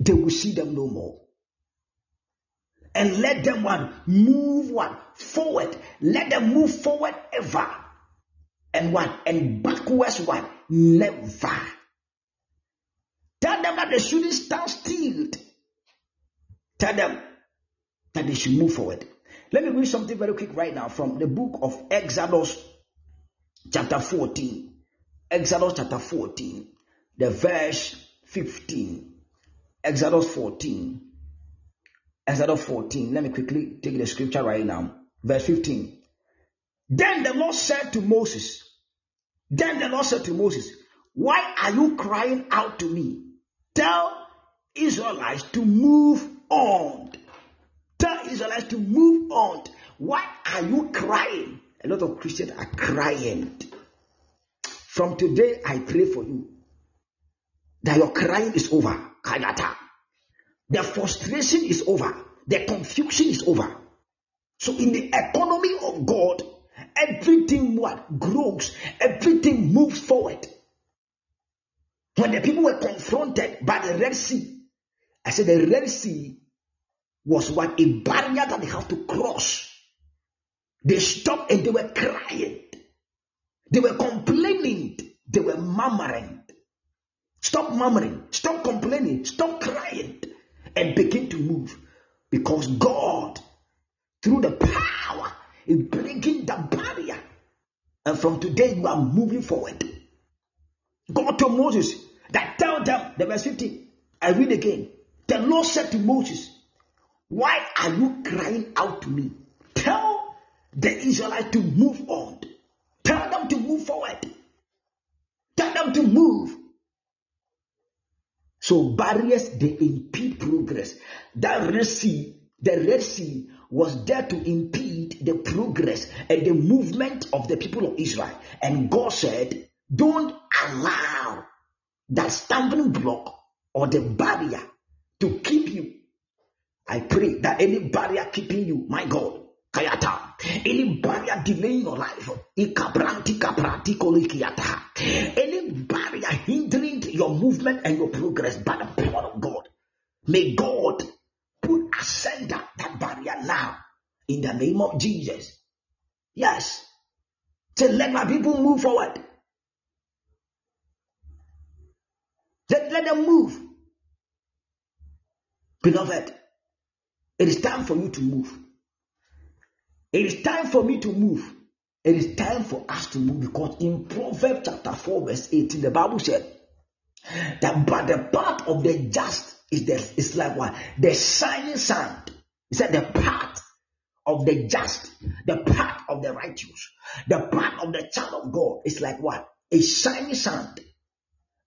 They will see them no more. And let them one move one forward. Let them move forward ever. And one and backwards one never. Tell them that they shouldn't stand still. Tell them that they should move forward. Let me read something very quick right now from the book of Exodus, chapter 14. Exodus chapter 14, the verse 15. Exodus 14. Exodus 14. Let me quickly take the scripture right now. Verse 15. Then the Lord said to Moses, Then the Lord said to Moses, Why are you crying out to me? Tell Israelites to move on. Israelites to move on. Why are you crying? A lot of Christians are crying. From today, I pray for you that your crying is over. Kayata. The frustration is over. The confusion is over. So, in the economy of God, everything what grows, everything moves forward. When the people were confronted by the Red Sea, I said the Red Sea was what a barrier that they have to cross. They stopped and they were crying. They were complaining. They were murmuring. Stop murmuring. Stop complaining. Stop crying. And begin to move. Because God, through the power, is breaking the barrier. And from today, you are moving forward. God told Moses that tell them, the verse 15, I read again. The Lord said to Moses, Why are you crying out to me? Tell the Israelites to move on. Tell them to move forward. Tell them to move. So barriers they impede progress. That Red Sea, the Red Sea was there to impede the progress and the movement of the people of Israel. And God said, Don't allow that stumbling block or the barrier to keep you. I pray that any barrier keeping you, my God, kayata, any barrier delaying your life, ikabranti kabranti kolikiata. any barrier hindering your movement and your progress by the power of God, may God put asunder that barrier now in the name of Jesus. Yes. Say, let my people move forward. Let, let them move. Beloved, it is time for you to move. It is time for me to move. It is time for us to move because in Proverbs chapter 4, verse 18, the Bible said that but the path of the just is the is like what? The shining sand. He said the path of the just, the path of the righteous, the path of the child of God is like what? A shining sand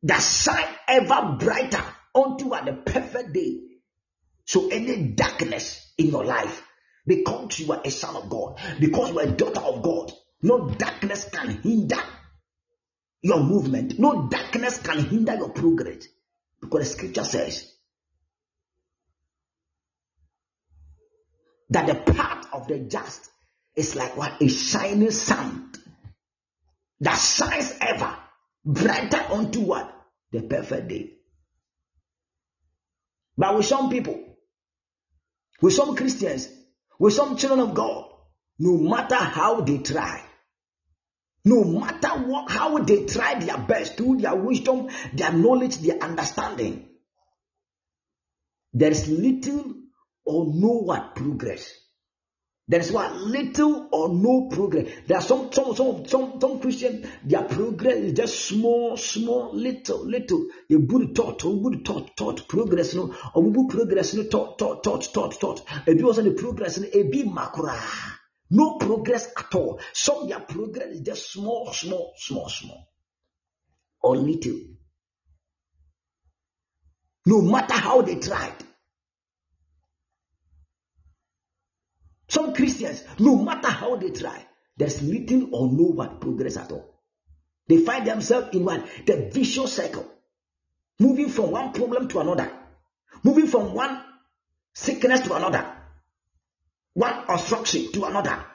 that shine ever brighter unto the perfect day. So any darkness in your life, because you are a son of God, because you are a daughter of God, no darkness can hinder your movement. No darkness can hinder your progress. Because the scripture says that the path of the just is like what? A shining sun that shines ever brighter unto what? The perfect day. But with some people, with some Christians, with some children of God, no matter how they try, no matter what, how they try their best through their wisdom, their knowledge, their understanding, there is little or no what progress. There is what little or no progress. There are some some some some some Christians, their progress is just small, small, little, little. A good thought, a good thought, thought, progress, no, a good progress, no, thought, thought, thought, thought, thought. A bit also the progress, a bit makura. No progress at all. Some their progress is just small, small, small, small, or little. No matter how they tried. Some Christians, no matter how they try, there's little or no progress at all. They find themselves in one The vicious cycle. Moving from one problem to another. Moving from one sickness to another. One obstruction to another.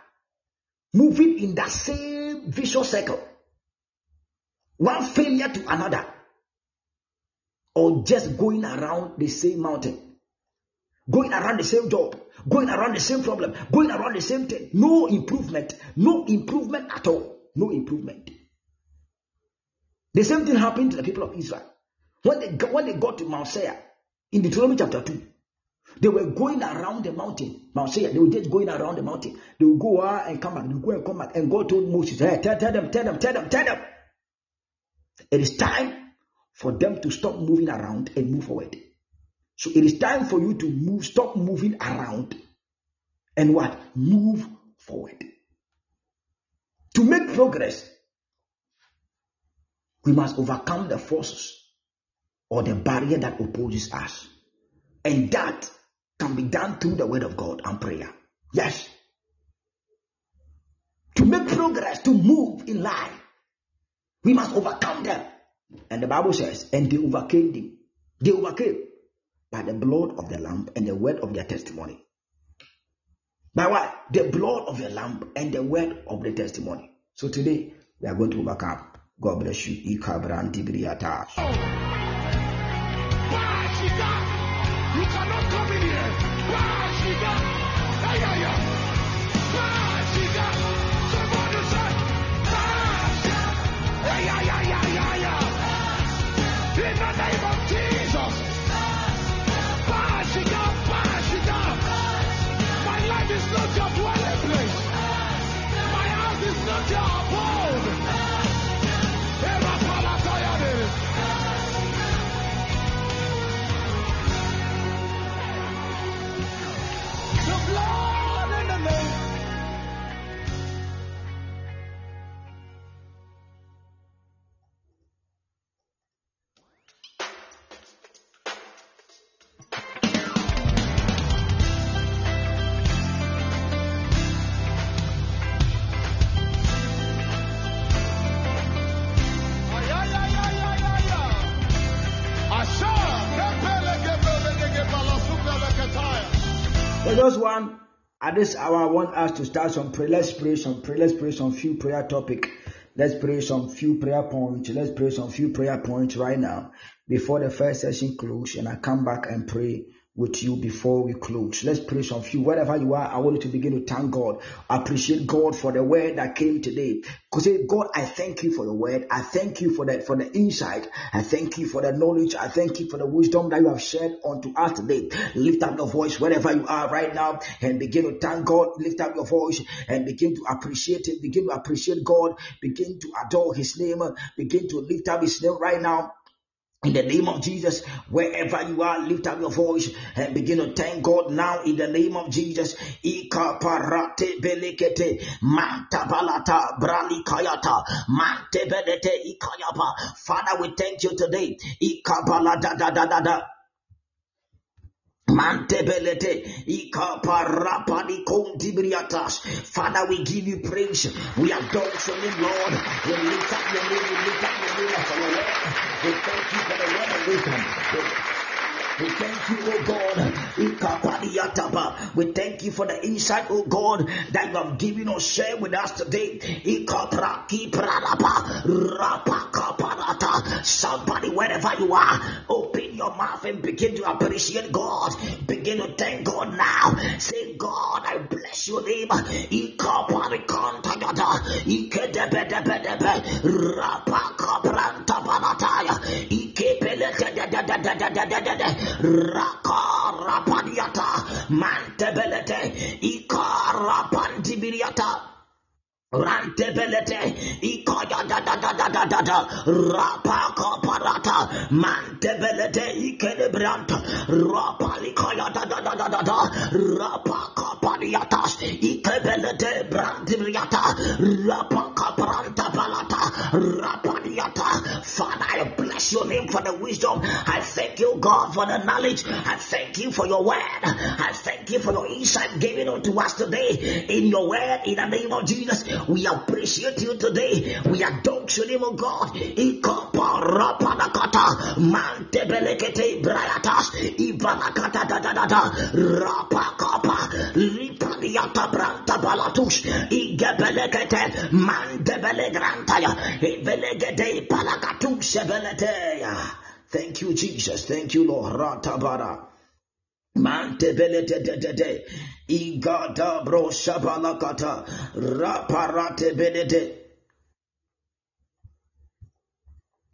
Moving in that same vicious cycle. One failure to another. Or just going around the same mountain going around the same job, going around the same problem, going around the same thing. No improvement, no improvement at all. No improvement. The same thing happened to the people of Israel. When they, when they got to Mount Seir, in Deuteronomy chapter 2, they were going around the mountain. Mount Seir, they were just going around the mountain. They would go out and come back. They would go and come back. And God told Moses, hey, tell, tell them, tell them, tell them, tell them. It is time for them to stop moving around and move forward. So it is time for you to move, stop moving around and what? Move forward. To make progress, we must overcome the forces or the barrier that opposes us. And that can be done through the word of God and prayer. Yes. To make progress, to move in life, we must overcome them. And the Bible says, and they overcame them. They overcame by the blood of the lamb and the word of their testimony. By what? The blood of the lamb and the word of the testimony. So today we are going to overcome. God bless you. Ikabran Tibriata. Oh. You cannot come in here. Yeah, yeah, yeah. At this hour, I want us to start some prayer. Let's pray some prayer. Let's pray some few prayer topic. Let's pray some few prayer points. Let's pray some few prayer points right now before the first session close. And I come back and pray with you before we close. Let's pray some few. Wherever you are, I want you to begin to thank God. Appreciate God for the word that came today. Because say, God, I thank you for the word. I thank you for that for the insight. I thank you for the knowledge. I thank you for the wisdom that you have shared unto us today. Lift up your voice wherever you are right now and begin to thank God. Lift up your voice and begin to appreciate it. Begin to appreciate God. Begin to adore His name. Begin to lift up His name right now. In the name of Jesus, wherever you are, lift up your voice and begin to thank God now in the name of Jesus. Ika parate belekete manta balata brali kayata mante belete ikayaba. Father, we thank you today. Ika balada da da da da. Kontibriatas. Father, we give you praise. We adore name, Lord. We lift up your name. We lift up your name for your word. We thank you for the word of wisdom. We thank you, oh God. We thank you for the insight, oh God, that you have given us, share with us today. Somebody, wherever you are, open your mouth and begin to appreciate God. Begin to thank God now. Say, God, I bless your name. Ikaparikantayata. Rapakapranta-palataya. Rakarapadiata Mantebelete. Ikarapantibiriata Rantebelete, ikoya da da da da da da da, rapaka parata, mantebelete, ikelebranta, rapalikoya da da da da da da, rapaka pariatas, ikebelete, brantibriata, rapaka paranta palata, rapadiata. Father, bless your name for the wisdom. I thank you, God, for the knowledge. I thank you for your word. I thank you for your insight given unto us today in your word in the name of Jesus. We appreciate you today. We adore your name, O God. Palakatus ebeleteya. Thank you, Jesus. Thank you, Lord. Ratabara. Mante bele de de de de. Igada bro shabalakata. Raparate bele de.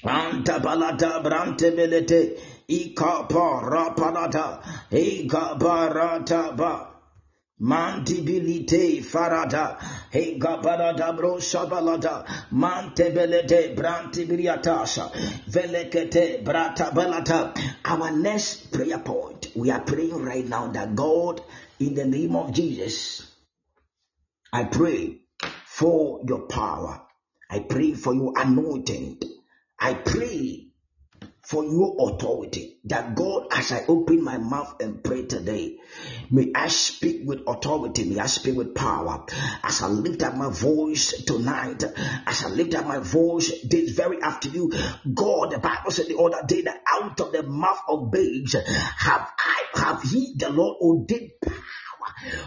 Anta balata brante belete. Ikapa rapalata. Ika barata ba. Mantibilite farada, he gabarada bro shabalada, mantebelete brantibiliatasha, velekete brata balata. Our next prayer point, we are praying right now that God, in the name of Jesus, I pray for your power. I pray for your anointing. I pray for your authority. That God, as I open my mouth and pray today, may I speak with authority, may I speak with power. As I lift up my voice tonight, as I lift up my voice this very afternoon, God, the Bible said the other day that out of the mouth of babes have I have he the Lord ordained power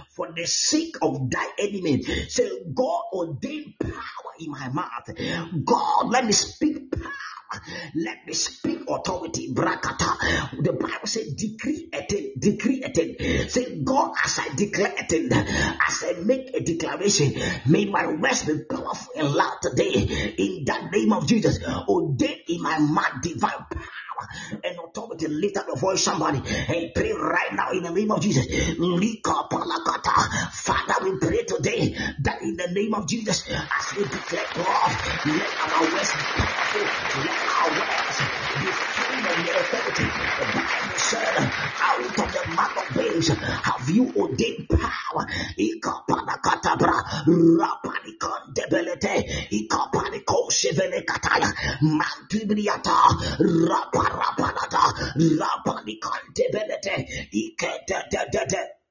for the sake of thy enemy. Say, God ordained power in my mouth. God, let me speak power. Let me speak authority. Brakata. The Bible says, decree a thing, decree a thing. Say, God, as I declare a thing, as I make a declaration, may my words be powerful and loud today. In the name of Jesus, ordain in my mind divine power and authority. Lift up your voice, somebody, and pray right now in the name of Jesus. Father, we pray today that in the name of Jesus, as we declare God, let our words be powerful. Let our words be full of your authority. The Bible said, out of the mouth of babes have you ordained power. Ikapanakatabra, rapanikondebelete, ikapanikoshevelekataya, mantibriata, raparapanata, rapanikondebelete, ikedededede. Rata palata, rapadiata palata, mantebelete, ikaya da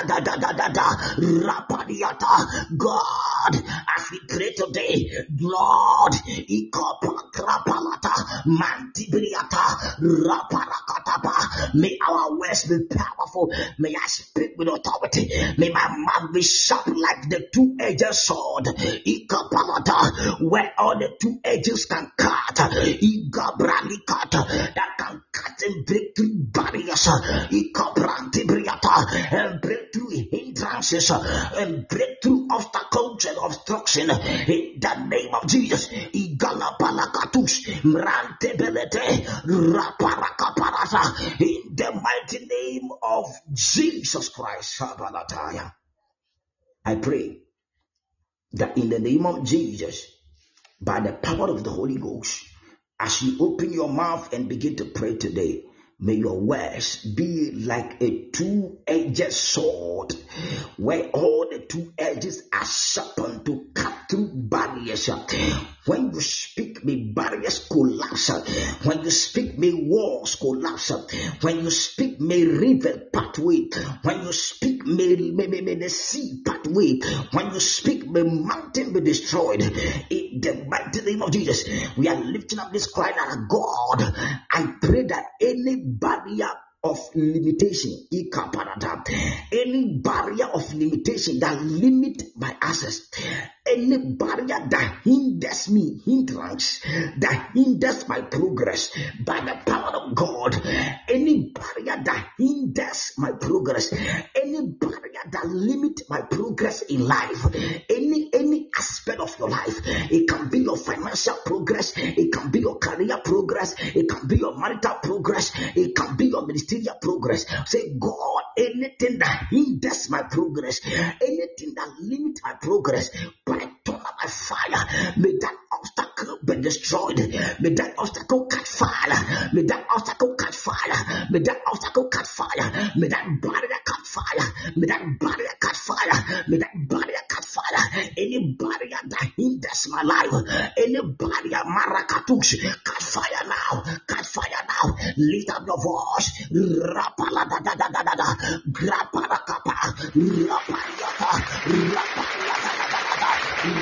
da da da da da, rapadiata. God, as we pray today, Lord, ikopakra palata, mantibriata, raparakatapa. May our words be powerful. May I speak with authority. May my mouth be sharp like the two-edged sword. Ikapalata, where all the two edges can cut. Igabranika Uh, that can cut and break through barriers, uh, uh, and break through hindrances and break through obstacles and obstruction in the name of Jesus. In the mighty name of Jesus Christ. I pray that in the name of Jesus, by the power of the Holy Ghost, as you open your mouth and begin to pray today, may your words be like a two-edged sword, where all the two edges are sharpened to cut through barriers. When you speak, may barriers collapse. When you speak, may walls collapse. When you speak, may river pathway. When you speak, may, may, may, may the sea pathway. When you speak, may mountain be destroyed. In the mighty name of Jesus. We are lifting up this cry that God, I pray that any barrier of limitation, any barrier of limitation that limit my access, any barrier that hinders me, hindrance that hinders my progress by the power of God, any barrier that hinders my progress, any barrier that limit my progress in life, any any aspect of your life, it can be your financial progress, it can be your career progress, it can be your marital progress, it can be your ministerial progress. Say, God, anything that hinders my progress, anything that limits my progress, by thunder by fire, may that obstacle be destroyed. May that obstacle catch fire. May that obstacle catch fire. May that obstacle catch fire. May that barrier catch fire. May that barrier catch fire. May that barrier catch fire. Any barrier that hinders my life, any barrier, marakatush, catch fire now. Catch fire now. Lift up your voice. Rapala da da da da da da. Graparakapa. Rapariata. Rapariata God,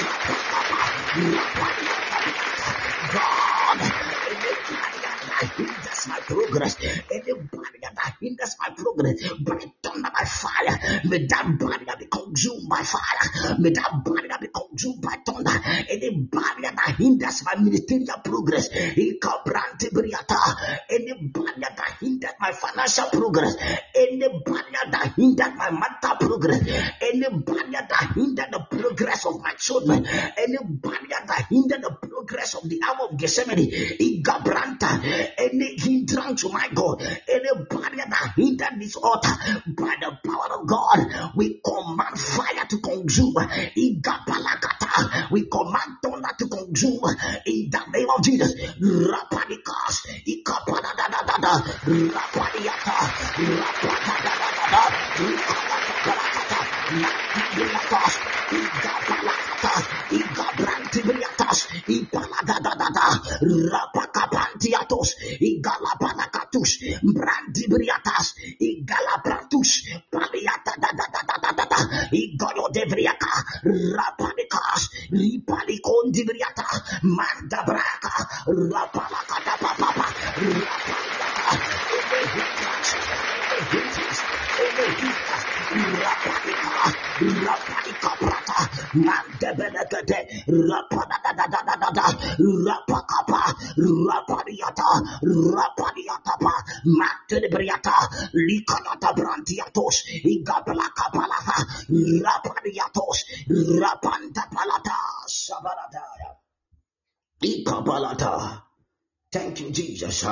hinders my progress, any barrier that hinders my progress, by thunder, by fire, may that barrier be consumed by fire, may that barrier be consumed by thunder, any barrier that hinders my ministerial progress, any barrier that hinders my financial progress, any barrier that hinders my mental progress, any barrier that hinders the progress of my children, any barrier that hinders the progress of the arm of Gethsemane, any hindrance my God, any barrier that hinder this altar, by the power of God, we command fire to consume. Igapalakata, we command thunder to consume. In the name of Jesus. Igapalakata, Igabrantibriatas, Ipaladadadada, Rapakapantiatos, Igalapanakatus, Brandibriatas, Igalapratus, Paliata da da da da da da da, Igoyo devriaka, Rapanikas, Ripalikondibriata, Mandabraka, Rapalakata papa, any hindrance, any hindrance, Rapanika, Rapanika prata, Thank you, Jesus.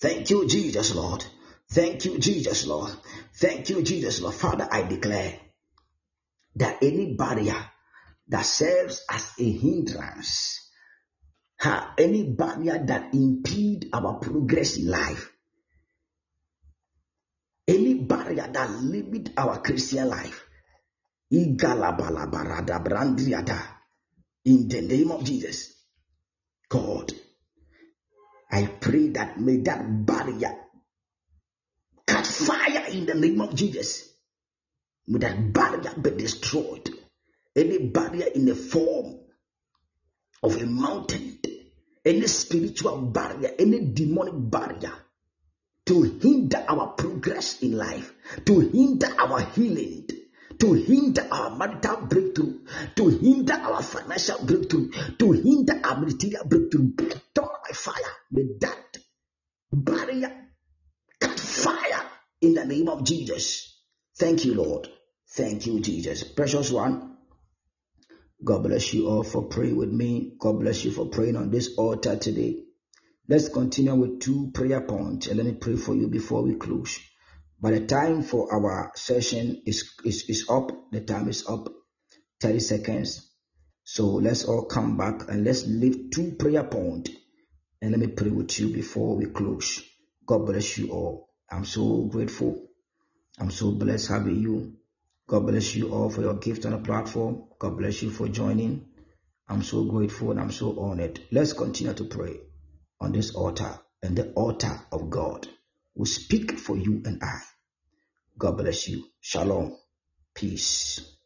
Thank you, Jesus, Lord. Thank you, Jesus, Lord. Thank you, Jesus, Lord. Father, I declare that any barrier that serves as a hindrance, any barrier that impede our progress in life, any barrier that limit our Christian life, in the name of Jesus, God, I pray that may that barrier catch fire in the name of Jesus. May that barrier be destroyed. Any barrier in the form of a mountain, any spiritual barrier, any demonic barrier to hinder our progress in life, to hinder our healing, to hinder our marital breakthrough, to hinder our financial breakthrough, to hinder our material breakthrough. Turn by fire. May that barrier catch fire in the name of Jesus. Thank you, Lord. Thank you, Jesus. Precious one. God bless you all for praying with me. God bless you for praying on this altar today. Let's continue with two prayer points and let me pray for you before we close. By the time for our session is, is, is up, the time is up, 30 seconds. So let's all come back and let's leave two prayer points and let me pray with you before we close. God bless you all. I'm so grateful. I'm so blessed having you. God bless you all for your gift on the platform. God bless you for joining. I'm so grateful and I'm so honored. Let's continue to pray on this altar and the altar of God will speak for you and I. God bless you. Shalom. Peace.